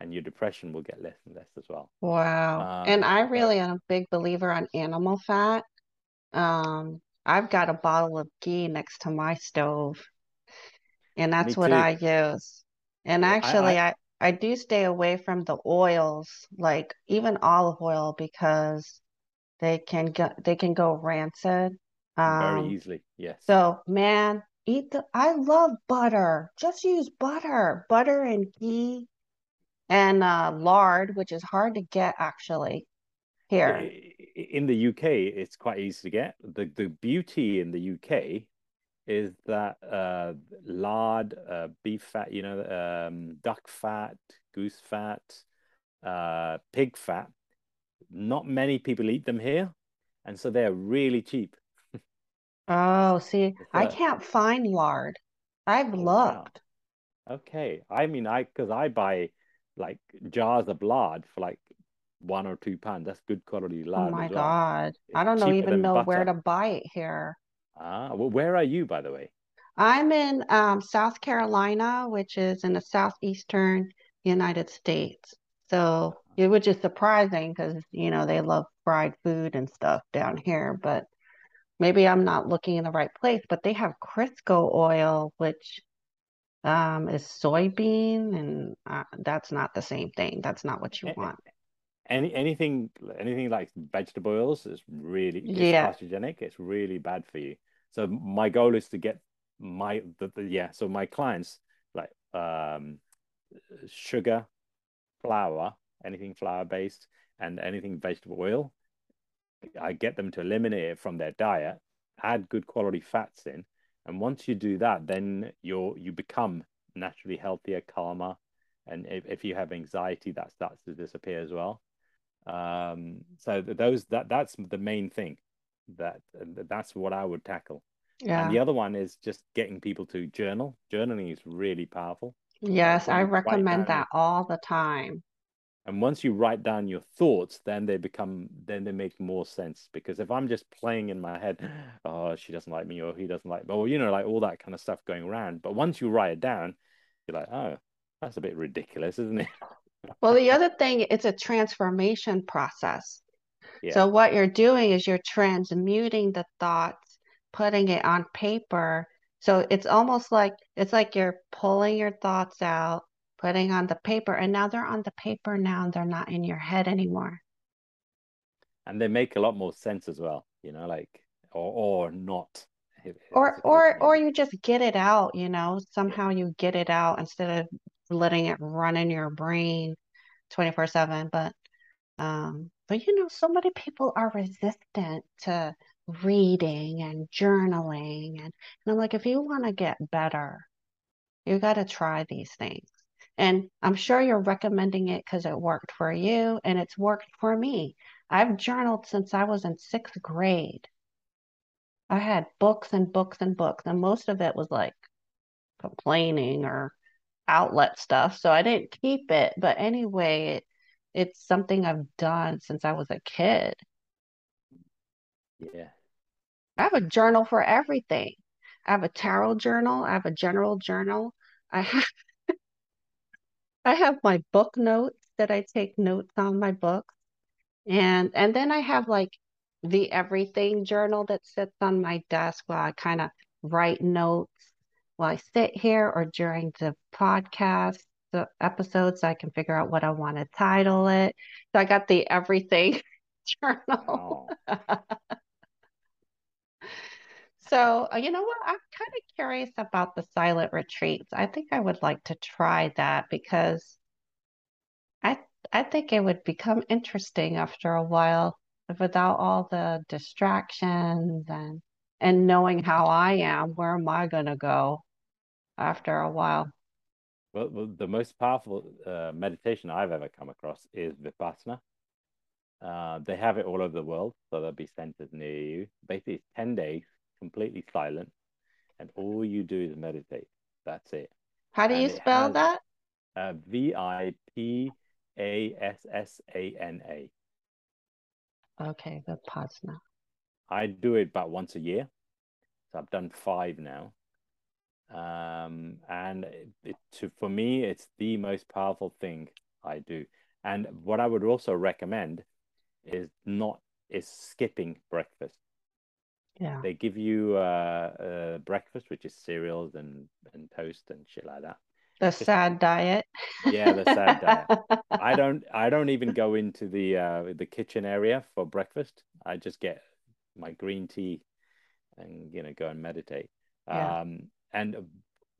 and your depression will get less and less as well. Wow. Um, and I really am a big believer on animal fat. Um, I've got a bottle of ghee next to my stove, and that's what I use. And yeah, actually, I, I, I do stay away from the oils, like even olive oil, because they can go they can go rancid. Um, very easily, yes. So, man, eat the. I love butter. Just use butter, butter and ghee, and uh, lard, which is hard to get actually here. In the UK, it's quite easy to get. the The beauty in the UK is that uh, lard, uh, beef fat, you know, um, duck fat, goose fat, uh, pig fat. Not many people eat them here, and so they're really cheap. Oh, see, I can't find lard. I've oh, looked. Wow. Okay, I mean, I because I buy like jars of lard for like one or two pounds. That's good quality oh lard. Oh my well. god, I don't know even know butter. where to buy it here. Ah, well, where are you, by the way? I'm in um, South Carolina, which is in the southeastern United States. So it was just surprising because, you know, they love fried food and stuff down here, but maybe I'm not looking in the right place. But they have Crisco oil, which um, is soybean, and uh, that's not the same thing. That's not what you want. Any anything anything like vegetable oils is really it's yeah. carcinogenic. It's really bad for you. So my goal is to get my the, the yeah. So my clients like um, sugar, flour, anything flour based, and anything vegetable oil. I get them to eliminate it from their diet, add good quality fats in, and once you do that, then you're you become naturally healthier, calmer, and if, if you have anxiety, that starts to disappear as well. Um, so those that that's the main thing that that's what I would tackle. Yeah. And the other one is just getting people to journal. Journaling is really powerful. Yes, I recommend that all the time. And once you write down your thoughts, then they become then they make more sense. Because if I'm just playing in my head, oh, she doesn't like me or he doesn't like me, or you know, like all that kind of stuff going around. But once you write it down, you're like, oh, that's a bit ridiculous, isn't it? well, the other thing, it's a transformation process. Yeah. So what you're doing is you're transmuting the thoughts, putting it on paper. So it's almost like it's like you're pulling your thoughts out, putting on the paper, and now they're on the paper now, they're not in your head anymore. And they make a lot more sense as well, you know, like or or not. Or or or you just get it out, you know, somehow you get it out instead of letting it run in your brain 24 7. But um, but you know, so many people are resistant to reading and journaling. And, and I'm like, if you want to get better, you got to try these things. And I'm sure you're recommending it because it worked for you and it's worked for me. I've journaled since I was in sixth grade. I had books and books and books, and most of it was like complaining or outlet stuff. So I didn't keep it. But anyway, it, it's something I've done since I was a kid. Yeah. I have a journal for everything. I have a tarot journal. I have a general journal. I have I have my book notes that I take notes on my books. And and then I have like the everything journal that sits on my desk while I kind of write notes while I sit here or during the podcast the episodes so I can figure out what I want to title it. So I got the everything journal. Oh. so, uh, you know what? I'm kind of curious about the silent retreats. I think I would like to try that because I I think it would become interesting after a while without all the distractions and and knowing how I am, where am I going to go after a while? Well, the most powerful uh, meditation I've ever come across is Vipassana. Uh, they have it all over the world, so there'll be centers near you. Basically, it's 10 days, completely silent, and all you do is meditate. That's it. How do and you spell has, that? Uh, v I P A S S A N A. Okay, Vipassana. I do it about once a year. So I've done five now. Um, and it, to, for me, it's the most powerful thing I do. And what I would also recommend is not is skipping breakfast. Yeah. They give you uh, uh, breakfast, which is cereals and, and toast and shit like that. The Just, sad diet. Yeah, the sad diet. I don't I don't even go into the uh, the kitchen area for breakfast. I just get my green tea and you know go and meditate. Yeah. Um, and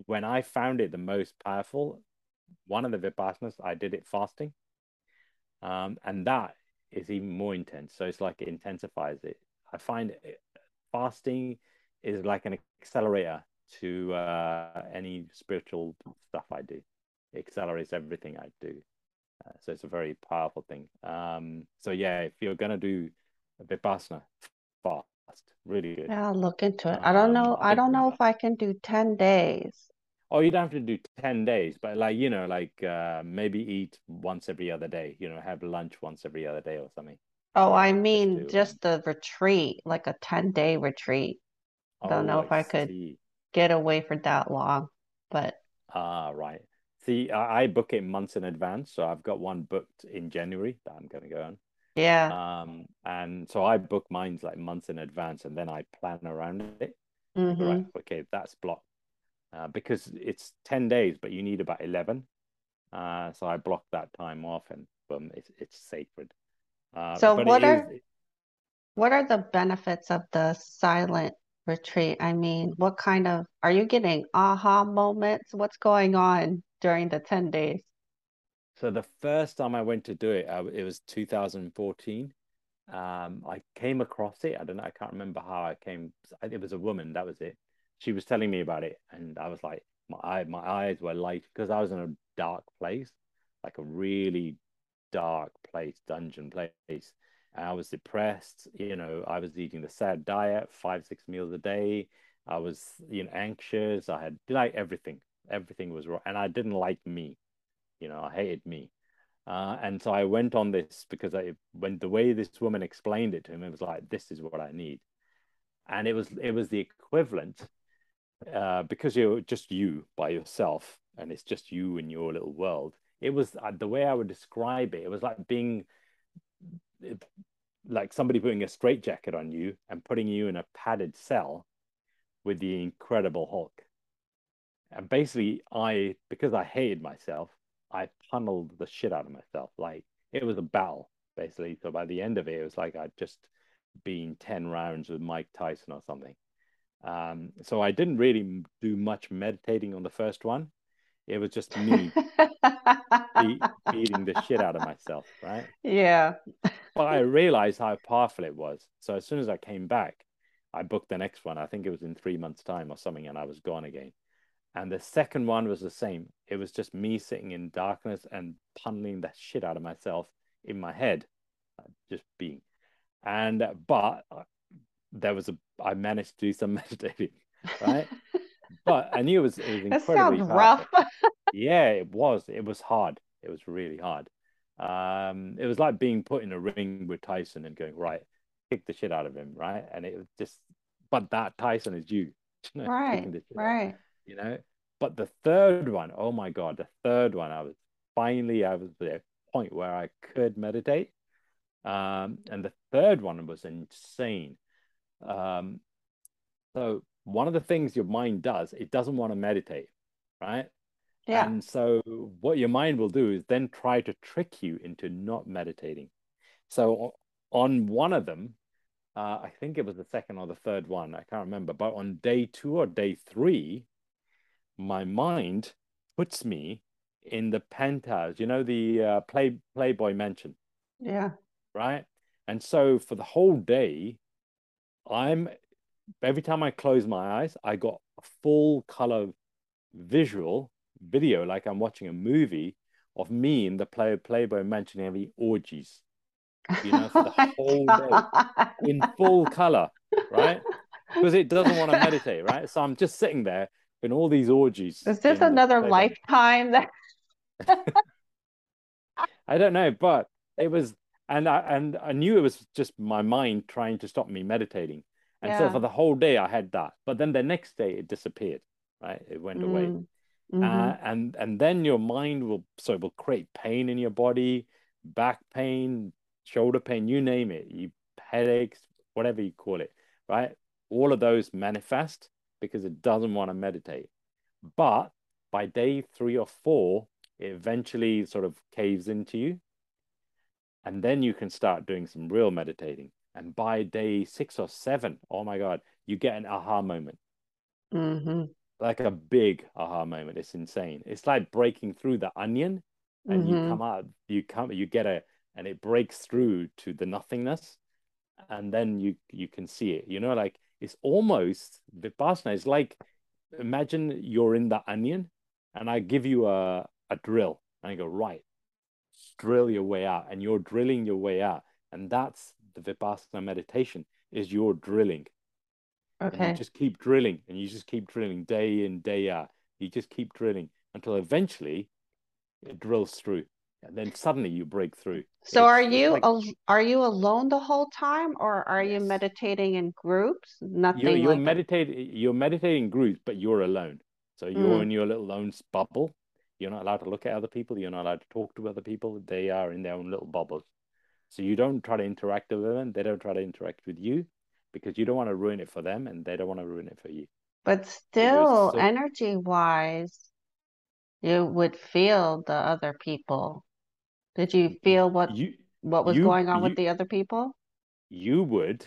when I found it the most powerful, one of the vipassanas, I did it fasting. Um, and that is even more intense. So it's like it intensifies it. I find it, fasting is like an accelerator to uh, any spiritual stuff I do. It accelerates everything I do. Uh, so it's a very powerful thing. Um, so yeah, if you're gonna do a vipassana, fast really good. Yeah, I'll look into it. I don't know. Um, I, don't know if I can do 10 days. Oh, you don't have to do 10 days, but like, you know, like uh, maybe eat once every other day, you know, have lunch once every other day or something. Oh, I mean, just, just the retreat, like a 10 day retreat. I don't oh, know if I, I could get away for that long, but. Ah, right. See, I, I book it months in advance. So I've got one booked in January that I'm going to go on. Yeah. Um, and so I book mines like months in advance and then I plan around it. Mm-hmm. Right. Okay, that's blocked. Uh, because it's 10 days, but you need about 11. Uh, so I block that time off and boom, it's, it's sacred. Uh, so what are, what are the benefits of the silent retreat? I mean, what kind of, are you getting aha moments? What's going on during the 10 days? So the first time I went to do it, uh, it was 2014. Um, I came across it. I don't know. I can't remember how I came. It was a woman. That was it. She was telling me about it, and I was like, my eye, my eyes were light because I was in a dark place, like a really dark place, dungeon place. And I was depressed. You know, I was eating the sad diet, five six meals a day. I was, you know, anxious. I had like everything. Everything was wrong, and I didn't like me you know, I hated me. Uh, and so I went on this because I when the way this woman explained it to him, it was like, this is what I need. And it was it was the equivalent uh, because you're just you by yourself and it's just you in your little world. It was uh, the way I would describe it. It was like being like somebody putting a straitjacket on you and putting you in a padded cell with the Incredible Hulk. And basically, I because I hated myself, I tunneled the shit out of myself. Like it was a battle, basically. So by the end of it, it was like I'd just been 10 rounds with Mike Tyson or something. Um, so I didn't really do much meditating on the first one. It was just me be- beating the shit out of myself, right? Yeah. But I realized how powerful it was. So as soon as I came back, I booked the next one. I think it was in three months' time or something, and I was gone again. And the second one was the same. It was just me sitting in darkness and punning the shit out of myself in my head, just being. And but uh, there was a I managed to do some meditating, right? But I knew it was it was That sounds rough. Yeah, it was. It was hard. It was really hard. Um, it was like being put in a ring with Tyson and going, right, kick the shit out of him, right? And it was just, but that Tyson is you, you know, Right. shit out, Right. you know. But the third one, oh my God, the third one, I was finally, I was at a point where I could meditate. Um, and the third one was insane. Um, so one of the things your mind does, it doesn't want to meditate, right? Yeah. And so what your mind will do is then try to trick you into not meditating. So on one of them, uh, I think it was the second or the third one, I can't remember, but on day two or day three, my mind puts me in the penthouse, you know, the uh, Play Playboy Mansion, Yeah. right? And so for the whole day, I'm every time I close my eyes, I got a full color visual video, like I'm watching a movie of me in the play Playboy Mansion having orgies, you know, for the Oh whole day in full color, right? Because it doesn't want to meditate, right? So I'm just sitting there in all these orgies. Is this another lifetime that I don't know, but it was, and I and I knew it was just my mind trying to stop me meditating. And so for the whole day I had that, but then the next day it disappeared, right? It went away. Mm, mhm. Uh, and and then your mind will so it will create pain in your body, back pain, shoulder pain, you name it, you headaches, whatever you call it, right? All of those manifest because it doesn't want to meditate. But by day three or four, it eventually sort of caves into you. And then you can start doing some real meditating. And by day six or seven, oh my God, you get an aha moment Mhm. like a big aha moment. It's insane. It's like breaking through the onion and you Mhm. come out, you come, you get a, and it breaks through to the nothingness, and then you you can see it. You know, like it's almost Vipassana It's like imagine you're in the onion, and I give you a a drill, and I go right, drill your way out, and you're drilling your way out, and that's the Vipassana meditation is your drilling and Okay. you just keep drilling and you just keep drilling day in day out you just keep drilling until eventually it drills through and then suddenly you break through So are It's- it's you like al are you alone the whole time or are you meditating in groups? you're, Nothing you're like that. meditating you're meditating in groups but you're alone so you're Mm. in your little own bubble you're not allowed to look at other people you're not allowed to talk to other people they are in their own little bubbles so you don't try to interact with them they don't try to interact with you because you don't want to ruin it for them and they don't want to ruin it for you But still, so- energy wise, you would feel the other people. Did you feel what you what was you- going on with the other people? you would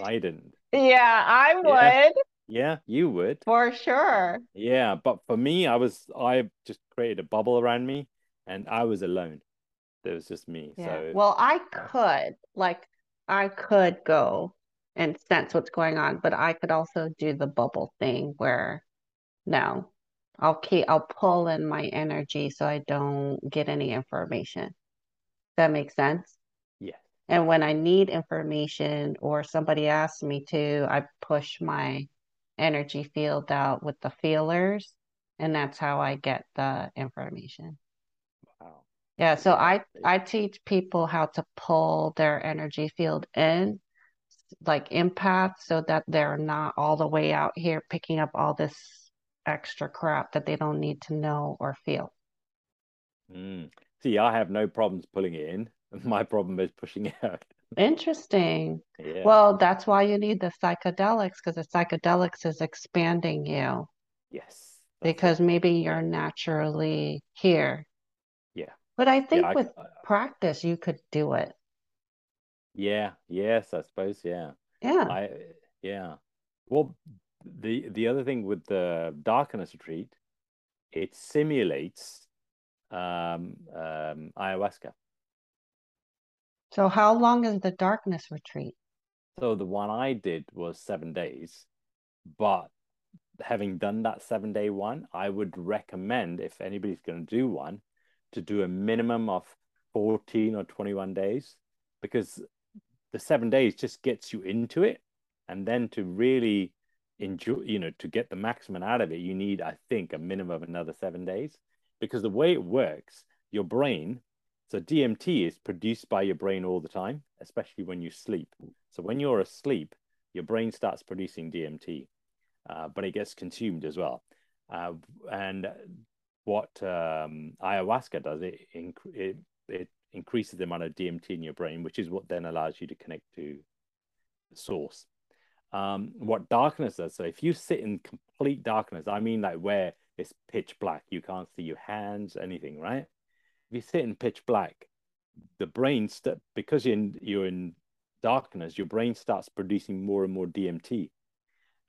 i didn't Yeah, I Yeah. would Yeah, you would. for sure. Yeah, but for me, I was I just created a bubble around me and I was alone. There was just me. Yeah. So Well, I uh, could, like, I could go and sense what's going on, but I could also do the bubble thing where, no, I'll keep, I'll pull in my energy so I don't get any information. That makes sense? yeah. And when I need information or somebody asks me to, I push my energy field out with the feelers, and that's how I get the information. Yeah, so I I teach people how to pull their energy field in, like empaths, so that they're not all the way out here picking up all this extra crap that they don't need to know or feel. Mm. See, I have no problems pulling it in. My problem is pushing it out. Interesting. Yeah. Well, that's why you need the psychedelics, because the psychedelics is expanding you yes. because it. maybe you're naturally here. But I think Yeah, I- with I- practice, you could do it. yeah, yes, I suppose, yeah. Yeah. I yeah. Well, the the other thing with the darkness retreat it simulates um, um, ayahuasca. So, how long is the darkness retreat? So, the one I did was seven days, but having done that seven day one, I would recommend if anybody's going to do one to do a minimum of 14 or 21 days because the seven days just gets you into it. And then to really enjoy, you know, to get the maximum out of it, you need, I think, a minimum of another seven days because the way it works, your brain, so DMT is produced by your brain all the time, especially when you sleep. So when you're asleep, your brain starts producing DMT, uh, but it gets consumed as well. Uh, and what um, ayahuasca does, it, it it increases the amount of DMT in your brain, which is what then allows you to connect to the source. Um, what darkness does, so if you sit in complete darkness, I mean like where it's pitch black, you can't see your hands, anything, right? If you sit in pitch black, the brain st- because you're in, you're in darkness, your brain starts producing more and more DMT.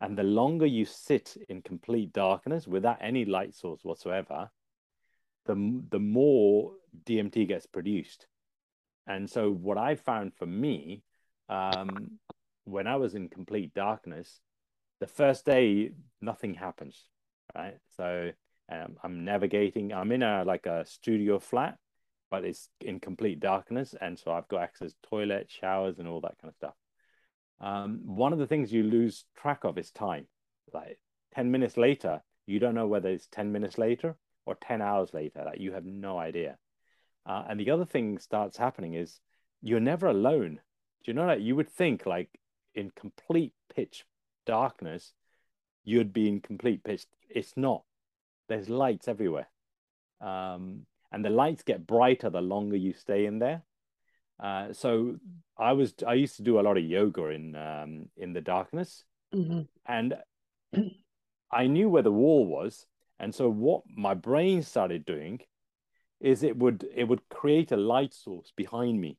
And the longer you sit in complete darkness without any light source whatsoever, the the more DMT gets produced. And so what I found for me, um, when I was in complete darkness, the first day nothing happens, right? So um, I'm navigating. I'm in a like a studio flat, but it's in complete darkness, and so I've got access to toilet, showers, and all that kind of stuff. Um, one of the things you lose track of is time. Like ten minutes later, you don't know whether it's ten minutes later or 10 hours later. Like you have no idea. Uh, and the other thing starts happening is you're never alone. Do you know that you would think like in complete pitch darkness you'd be in complete pitch. It's not. There's lights everywhere. Um, and the lights get brighter the longer you stay in there uh, so i was i used to do a lot of yoga in um, in the darkness mm-hmm. and i knew where the wall was and so what my brain started doing is it would it would create a light source behind me.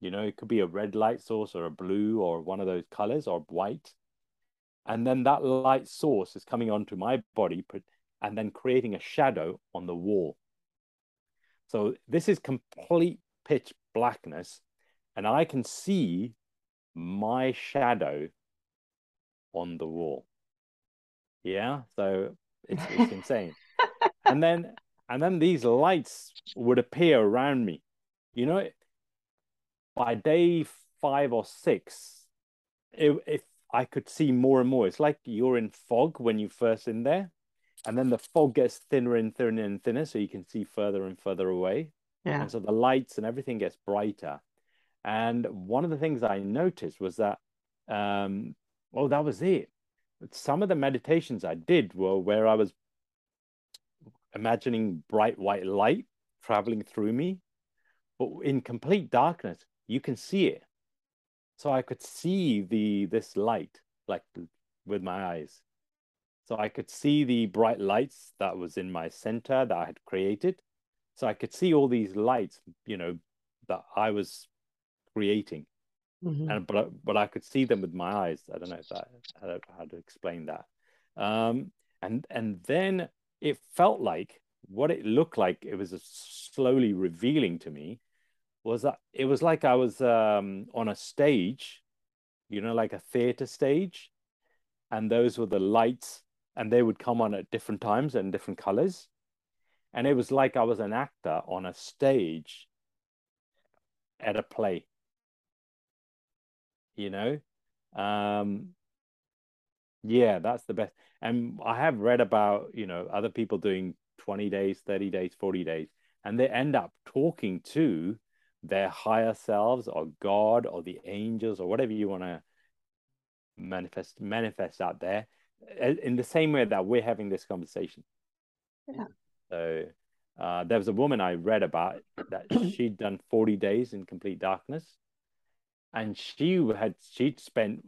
You know, it could be a red light source or a blue or one of those colors or white. And then that light source is coming onto my body and then creating a shadow on the wall. So this is complete pitch blackness. And I can see my shadow on the wall. Yeah. So it's, it's insane. and then and then these lights would appear around me. You know, by day five or six, if I could see more and more, it's like you're in fog when you first in there, and then the fog gets thinner and thinner and thinner, so you can see further and further away. Yeah. And so the lights and everything gets brighter. And one of the things I noticed was that, um, oh, that was it some of the meditations I did were where I was imagining bright white light traveling through me, but in complete darkness, you can see it. So I could see the this light like with my eyes. So I could see the bright lights that was in my center that I had created. So I could see all these lights, you know, that I was creating. Mm-hmm. And but but I could see them with my eyes. I don't know if that how, how to explain that. Um, and and then it felt like what it looked like. It was slowly revealing to me was that it was like I was um, on a stage, you know, like a theater stage, and those were the lights, and they would come on at different times and different colors, and it was like I was an actor on a stage at a play. You know? Um yeah that's the best. And i have read about you know other people doing 20 days 30 days 40 days and they end up talking to their higher selves or god or the angels or whatever you want to manifest manifest out there in the same way that we're having this conversation. Yeah so uh, there was a woman i read about that she'd done 40 days in complete darkness and she had she'd spent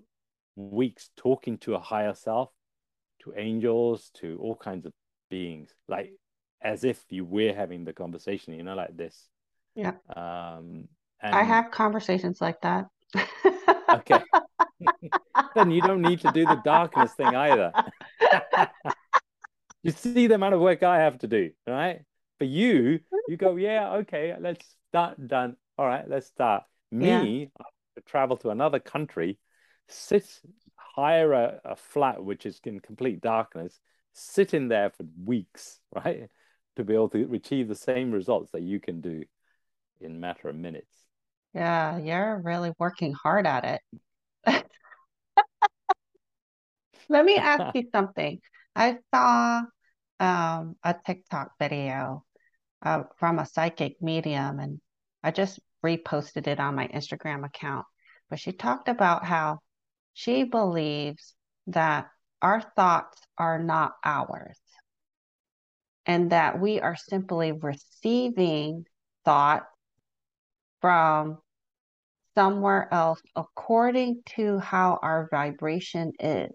weeks talking to a higher self to angels to all kinds of beings like as if you were having the conversation you know like this. Yeah. Um and... i have conversations like that. Okay. Then you don't need to do the darkness thing either you see the amount of work I have to do, right? For you, you go, yeah, okay, let's start done. All right, let's start. Me, yeah. To travel to another country, sit, hire a, a flat which is in complete darkness, sit in there for weeks, right? To be able to achieve the same results that you can do in matter of minutes. Yeah, you're really working hard at it. Let me ask you something. I saw um, a TikTok video uh, from a psychic medium, and I just reposted it on my Instagram account. But she talked about how she believes that our thoughts are not ours and that we are simply receiving thoughts from somewhere else according to how our vibration is.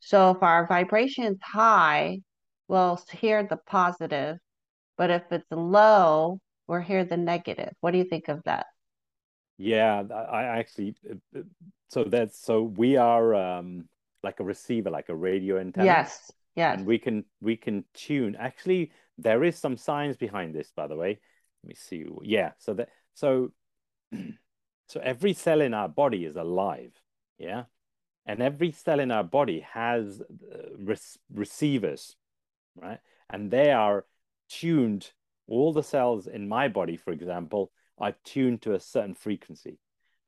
So if our vibration is high, we'll hear the positive, but if it's low, we'll hear the negative. What do you think of that? Yeah, I actually uh, uh, so that's so we are um like a receiver, like a radio antenna. Yes. Yes. And we can we can tune. Actually, there is some science behind this, by the way. Let me see. Yeah. So that so so every cell in our body is alive. Yeah. And every cell in our body has uh, receivers, right? And they are tuned. All the cells in my body, for example, are tuned to a certain frequency.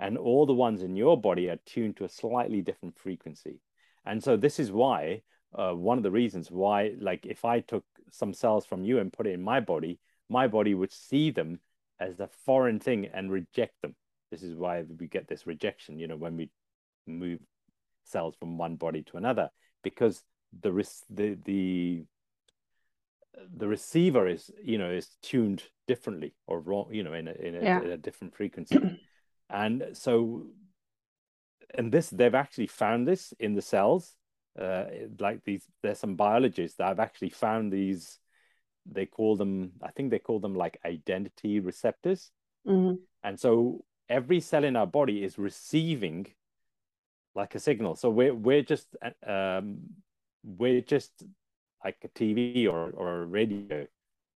And all the ones in your body are tuned to a slightly different frequency. And so this is why uh, one of the reasons why, like, if I took some cells from you and put it in my body, my body would see them as a foreign thing and reject them. This is why we get this rejection, you know, when we move cells from one body to another, because the the the the receiver is you know is tuned differently or wrong you know in a, in a, yeah. in a different frequency and so and this they've actually found this in the cells uh, like these there's some biologists that have actually found these they call them i think they call them like identity receptors mm-hmm. and so every cell in our body is receiving like a signal so we're we're just um we're just like a tv or or a radio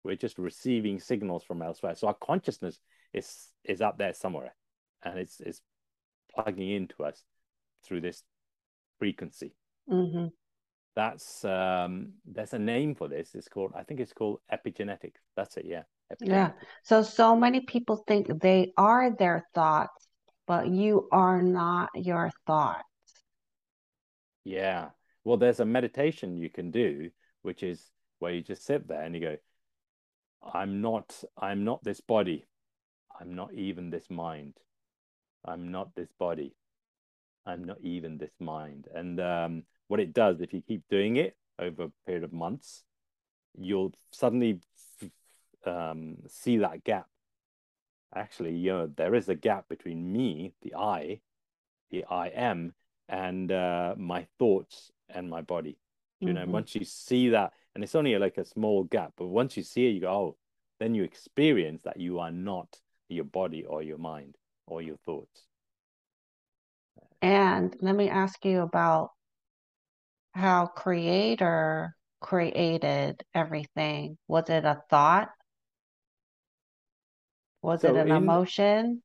we're just receiving signals from elsewhere so our consciousness is is up there somewhere and it's it's plugging into us through this frequency. Mm-hmm. That's um, there's a name for this. It's called I think it's called epigenetics. That's it. Yeah. Yeah. So so many people think they are their thoughts, but you are not your thoughts. Yeah. Well, there's a meditation you can do, which is where you just sit there and you go, I'm not, I'm not this body. I'm not even this mind. I'm not this body. I'm not even this mind. And um, what it does, if you keep doing it over a period of months, you'll suddenly um, see that gap. Actually, you know, there is a gap between me, the I, the I am, and uh, my thoughts and my body. You mm-hmm. know, once you see that, and it's only like a small gap, but once you see it, you go, oh, then you experience that you are not your body or your mind or your thoughts. And let me ask you about how creator created everything. Was it a thought? Was so it an in, emotion?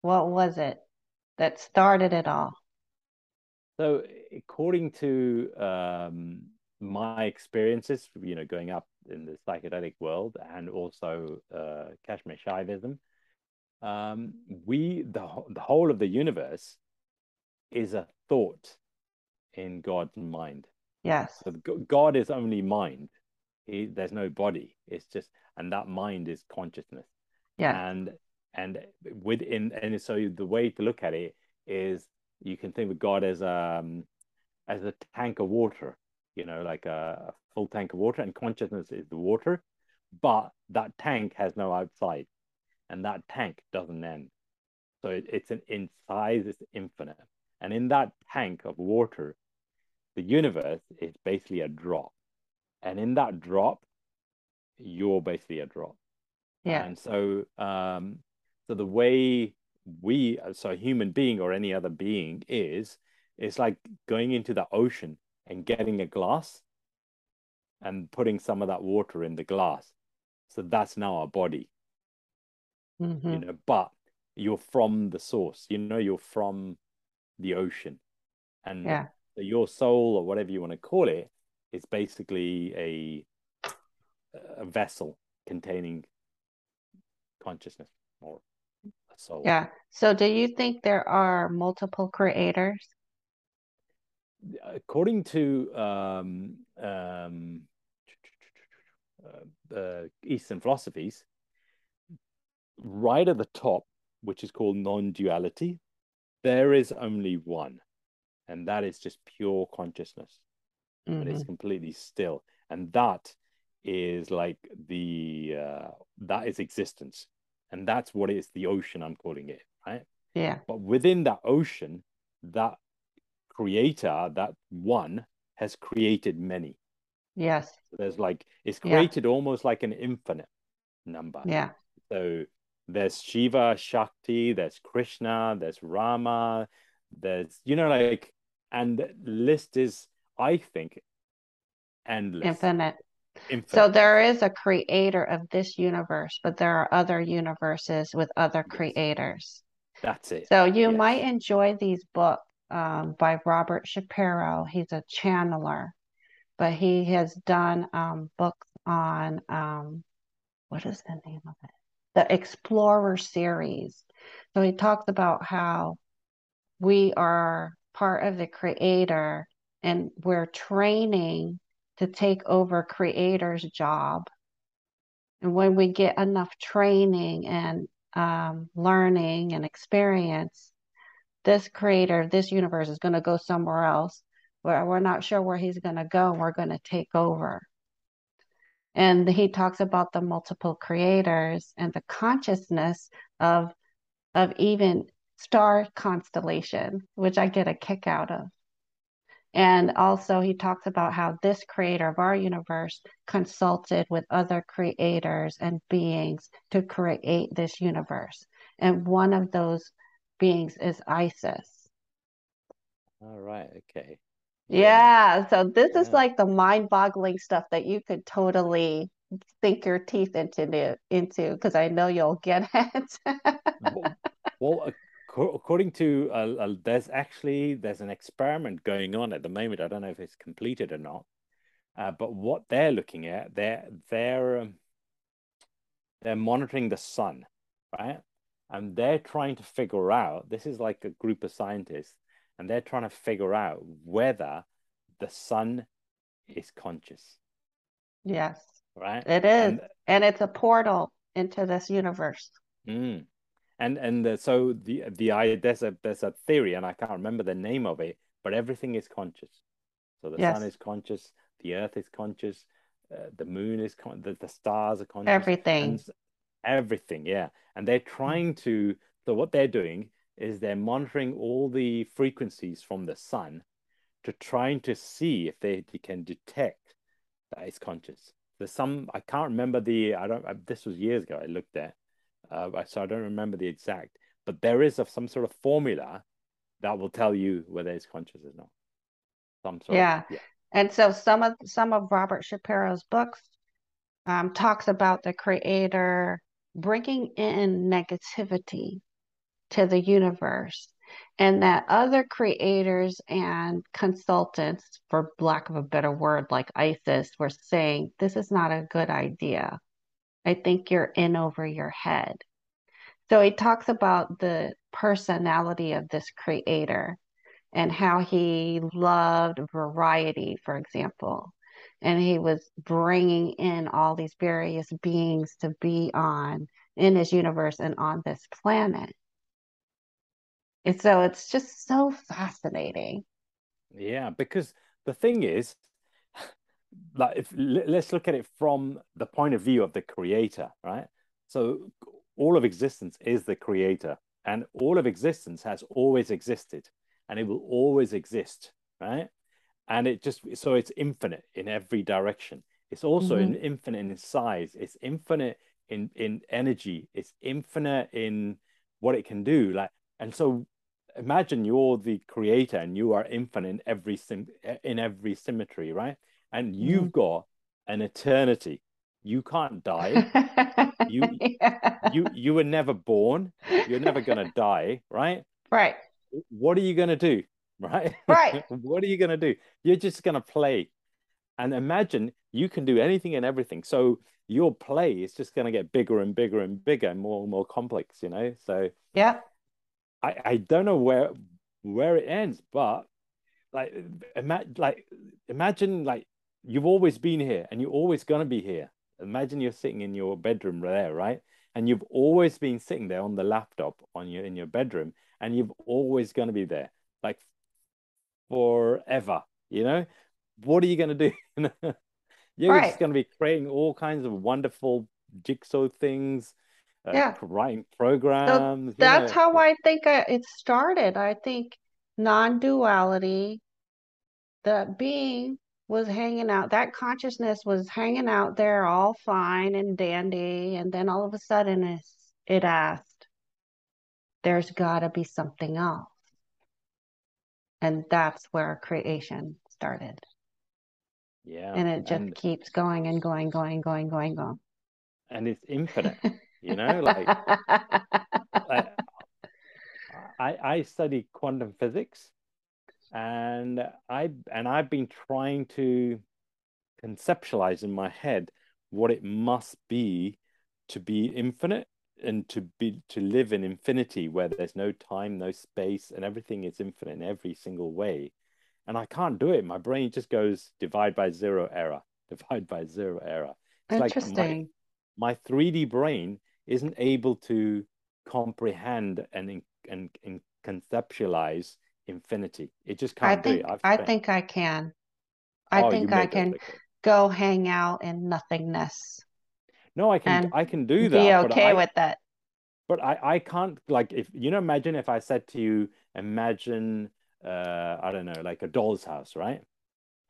What was it that started it all? So according to um, my experiences, you know, going up in the psychedelic world and also uh, Kashmir Shaivism, um, we the the whole of the universe is a thought in God's mind. Yes. So God is only mind. He, there's no body. It's just and that mind is consciousness. Yeah. And and within and so the way to look at it is you can think of God as um as a tank of water, you know, like a, a full tank of water, and consciousness is the water, but that tank has no outside and that tank doesn't end. So it, it's an in size, it's infinite. And in that tank of water, the universe is basically a drop. And in that drop, you're basically a drop. Yeah. And so um, so the way we so a human being or any other being is it's like going into the ocean and getting a glass and putting some of that water in the glass. So that's now our body. Mm-hmm. You know, but you're from the source, you know, you're from the ocean. And Yeah. your soul or whatever you want to call it is basically a a vessel containing consciousness or a soul. Yeah. So do you think there are multiple creators? According to um, um, uh, uh, Eastern philosophies, right at the top, which is called non-duality, there is only one, and that is just pure consciousness. And it's completely still, and that is like the uh, that is existence, and that's what is the ocean. I'm calling it right. Yeah. But within that ocean, that creator, that one, has created many. Yes. There's like it's Yeah. created almost like an infinite number. Yeah. So there's Shiva, Shakti, there's Krishna, there's Rama, there's you know like, and the list is I think endless, Infinite. infinite. So there is a creator of this universe, but there are other universes with other creators. That's it. So you Yes. might enjoy these books um, by Robert Shapiro. He's a channeler, but he has done um, books on um, what is the name of it? The Explorer series. So he talks about how we are part of the creator and we're training to take over creator's job. And when we get enough training and um, learning and experience, this creator, this universe is going to go somewhere else where we're not sure where he's going to go. And we're going to take over. And he talks about the multiple creators and the consciousness of of even star constellation, which I get a kick out of. And also, he talks about how this creator of our universe consulted with other creators and beings to create this universe. And one of those beings is Isis. All right. Okay. Yeah. So, this is like the mind boggling stuff that you could totally sink your teeth into into because I know you'll get it. well, well, acco- according to uh, uh, there's actually there's an experiment going on at the moment. I don't know if it's completed or not, uh, but what they're looking at, they're they're um, they're monitoring the sun, right? And they're trying to figure out. This is like a group of scientists, and they're trying to figure out whether the sun is conscious, Yes, right? it is. And And it's a portal into this universe. Mm. And and uh, so the the I there's a there's a theory, and I can't remember the name of it, but everything is conscious. So the Yes. sun is conscious, the earth is conscious, uh, the moon is con the, the stars are conscious, Everything. and everything, yeah. And they're trying to, so what they're doing is they're monitoring all the frequencies from the sun to trying to see if they, they can detect that it's conscious. There's some I can't remember the I don't I, this was years ago I looked at, uh, I- so I don't remember the exact, but there is a, some sort of formula that will tell you whether it's conscious or not. Some sort Yeah. of yeah. And so some of some of Robert Shapiro's books um, talks about the creator bringing in negativity to the universe and that other creators and consultants, for lack of a better word, like Isis, were saying, this is not a good idea. I think you're in over your head. So he talks about the personality of this creator and how he loved variety, for example. And he was bringing in all these various beings to be on in his universe and on this planet. And so it's just so fascinating. Yeah, because the thing is, like if let's look at it from the point of view of the creator, right? So all of existence is the creator, and all of existence has always existed, and it will always exist, right? And it just so it's infinite in every direction. It's also mm-hmm. in, infinite in size. It's infinite in in energy. It's infinite in what it can do. Like, and so imagine you're the creator and you are infinite in every sim in every symmetry, right? And you've mm-hmm. got an eternity. You can't die. You Yeah. you you were never born. You're never gonna die, right? Right. What are you gonna do? Right? Right. What are you gonna do? You're just gonna play. And imagine you can do anything and everything. So your play is just gonna get bigger and bigger and bigger and more and more complex, you know? So Yeah. I, I don't know where where it ends, but like imagine like imagine like you've always been here and you're always gonna be here. Imagine you're sitting in your bedroom there, right? And you've always been sitting there on the laptop on your in your bedroom, and you've always gonna be there, like forever, you know? What are you gonna do? You're Right. just gonna be creating all kinds of wonderful jigsaw things, uh, Yeah. writing programs, you that's know. how I think I, it started. I think non-duality, the being was hanging out, that consciousness was hanging out there all fine and dandy, and then all of a sudden it's, it asked, there's got to be something else. And that's where creation started. Yeah, And it just and keeps going and going, going, going, going, going. and it's infinite, you know, like like I I study quantum physics and I and I've been trying to conceptualize in my head what it must be to be infinite and to be to live in infinity where there's no time, no space, and everything is infinite in every single way. And I can't do it. My brain just goes divide by zero error, divide by zero error. It's like my Interesting. my 3D brain isn't able to comprehend and and, and conceptualize infinity. It just can't do it. think I've I spent think I can. I oh, think I can go hang out in nothingness No, I can I can do be that, but okay I with that but I I can't like if you know imagine if I said to you imagine uh I don't know like a doll's house, right?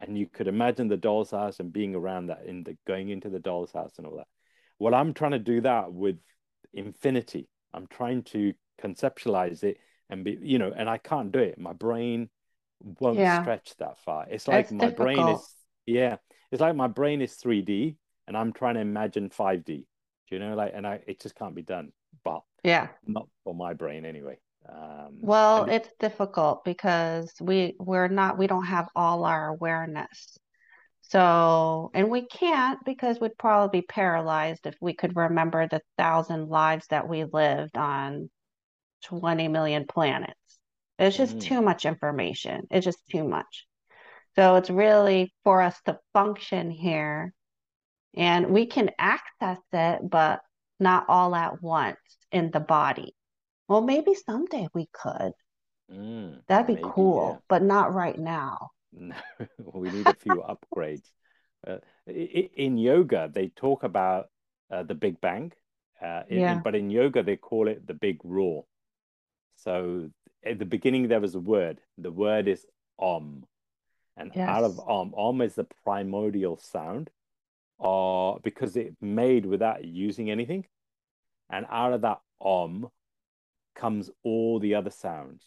And you could imagine the doll's house and being around that in the going into the doll's house and all that. Well, I'm trying to do that with infinity. I'm trying to conceptualize it and be, you know, and I can't do it. My brain won't Yeah, stretch that far. It's like it's my brain is, yeah, it's like my brain is 3D and I'm trying to imagine 5D. Do you know, like, and I, it just can't be done. But Yeah. not for my brain anyway. Um, Well, it, it's difficult because we we're not we don't have all our awareness. So, and we can't because we'd probably be paralyzed if we could remember the thousand lives that we lived on 20 million planets. It's just mm, too much information. It's just too much. So it's really for us to function here and we can access it, but not all at once in the body. Well, maybe someday we could. mm, That'd be maybe, yeah. cool, but not right now. No, we need a few upgrades. Uh, in yoga, they talk about uh, the Big Bang, uh, in, in, but in yoga, they call it the Big Raw. So at the beginning, there was a word. The word is Om. And out of Om, Om is the primordial sound, or because it made without using anything. And out of that Om comes all the other sounds.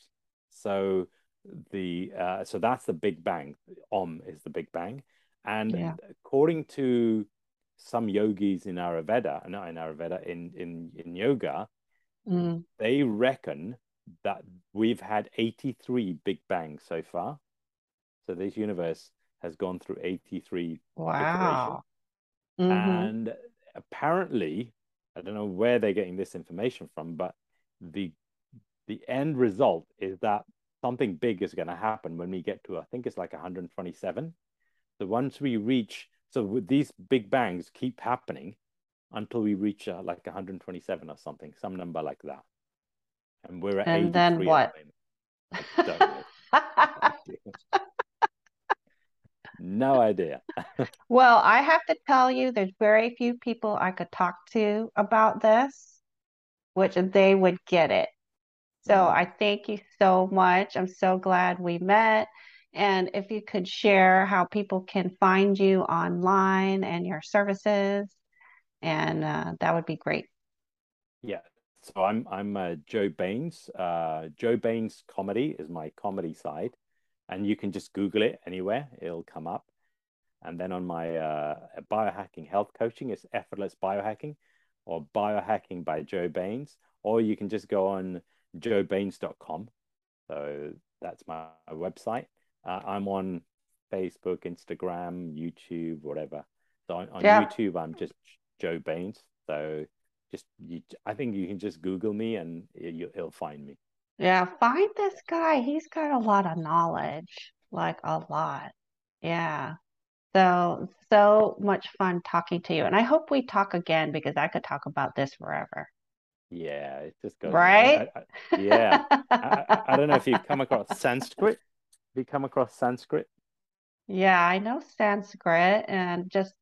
So the uh, so that's the Big Bang. Om is the Big Bang, and Yeah. according to some yogis in Ayurveda, not in Ayurveda, in in in yoga, Mm, they reckon that we've had 83 Big Bangs so far. So this universe has gone through 83 iterations. wow. Hmm And apparently, I don't know where they're getting this information from, but the the end result is that something big is going to happen when we get to, I think it's like 127. So once we reach, so with these big bangs keep happening until we reach uh, like 127 or something, some number like that. And we're at And then 83 at what? the moment. I don't know. No idea. Well, I have to tell you, there's very few people I could talk to about this, which they would get it. So Mm. I thank you so much. I'm so glad we met. And if you could share how people can find you online and your services, and uh, that would be great. Yeah. So I'm I'm uh, Joe Baines. Uh, Joe Baines Comedy is my comedy side, and you can just Google it anywhere; it'll come up. And then on my uh, biohacking health coaching, it's effortless biohacking or biohacking by Joe Baines, or you can just go on joebaines.com. So that's my website. Uh, I'm on Facebook, Instagram, YouTube, whatever. So on, on yeah. YouTube, I'm just Joe Baines. So just you, I think you can just Google me and you, he'll find me. Yeah, find this guy. He's got a lot of knowledge, like a lot. Yeah. So, so much fun talking to you. And I hope we talk again because I could talk about this forever. Yeah, it just goes right. I, I, yeah, I, I, don't know if you've come across Sanskrit. Have you come across Sanskrit? Yeah, I know Sanskrit and just.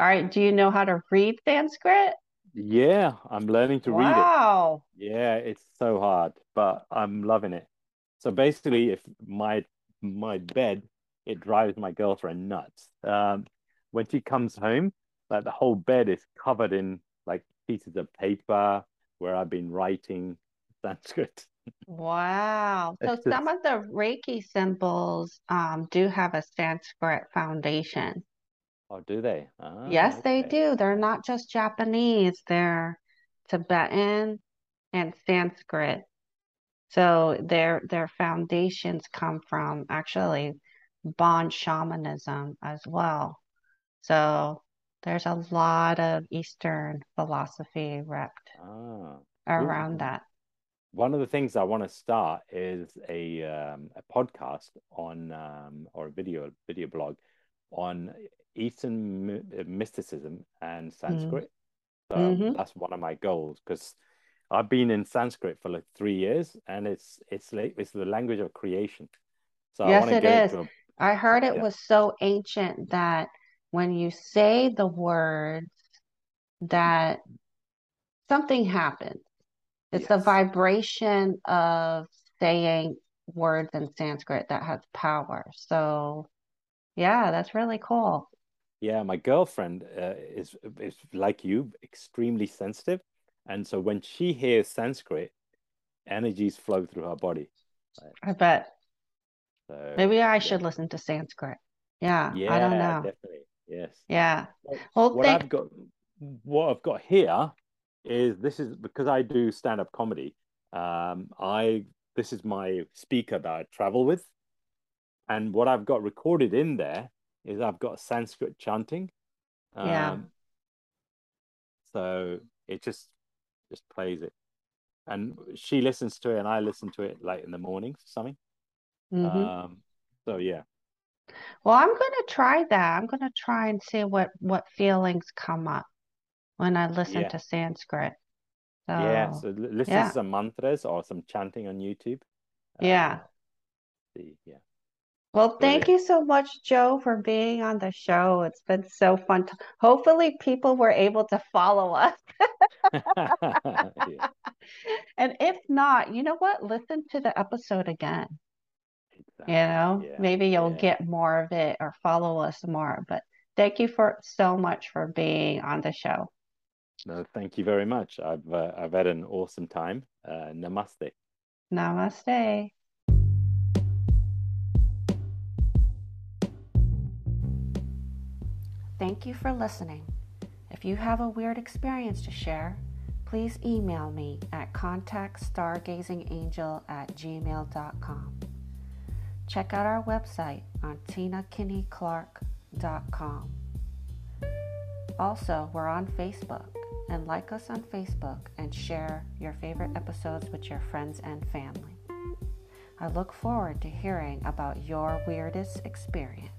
All right, do you know how to read Sanskrit? Yeah, I'm learning to wow. read it. Wow. Yeah, it's so hard, but I'm loving it. So basically, if my my bed, it drives my girlfriend nuts. Um, when she comes home, like the whole bed is covered in like pieces of paper where I've been writing Sanskrit. Wow. So some of the Reiki symbols um, do have a Sanskrit foundation. Oh, do they? Ah, yes, okay. they do. They're not just Japanese, they're Tibetan and Sanskrit. So their their foundations come from actually Bon shamanism as well. So there's a lot of Eastern philosophy wrapped ah, around that. One of the things I want to start is a um, a podcast on um, or a video video blog on Eastern mysticism and Sanskrit. Mm. So mm-hmm. that's one of my goals because I've been in Sanskrit for like three years, and it's it's like it's the language of creation. So yes, it is. A, I heard it yeah. was so ancient that when you say the words, that something happens. It's yes. the vibration of saying words in Sanskrit that has power. So, yeah, that's really cool. Yeah, my girlfriend uh, is is like you, extremely sensitive, and so when she hears Sanskrit, energies flow through her body. I bet. So, Maybe I yeah. should listen to Sanskrit. Yeah, yeah, I don't know. Definitely. Yes. Yeah. Well, what I've got, what I've got here is this is because I do stand up comedy. Um, I this is my speaker that I travel with, and what I've got recorded in there is I've got Sanskrit chanting. Um, yeah. So it just just plays it, and she listens to it, and I listen to it late in the mornings or something. Mm-hmm. Um, so yeah. Well, I'm going to try that. I'm going to try and see what what feelings come up when I listen yeah. to Sanskrit. So, yeah, so listen yeah. to some mantras or some chanting on YouTube. Yeah. Uh, see, yeah. Well, thank you so much, Joe, for being on the show. It's been so fun. To... Hopefully, people were able to follow us. yeah. And if not, you know what? Listen to the episode again. Exactly. You know, yeah. maybe you'll yeah. get more of it or follow us more. But thank you for so much for being on the show. No, thank you very much. I've uh, I've had an awesome time. Uh, namaste. Namaste. Thank you for listening. If you have a weird experience to share, please email me at contactstargazingangel at gmail.com. Check out our website on tinakinneyclark.com. Also, we're on Facebook and like us on Facebook and share your favorite episodes with your friends and family. I look forward to hearing about your weirdest experience.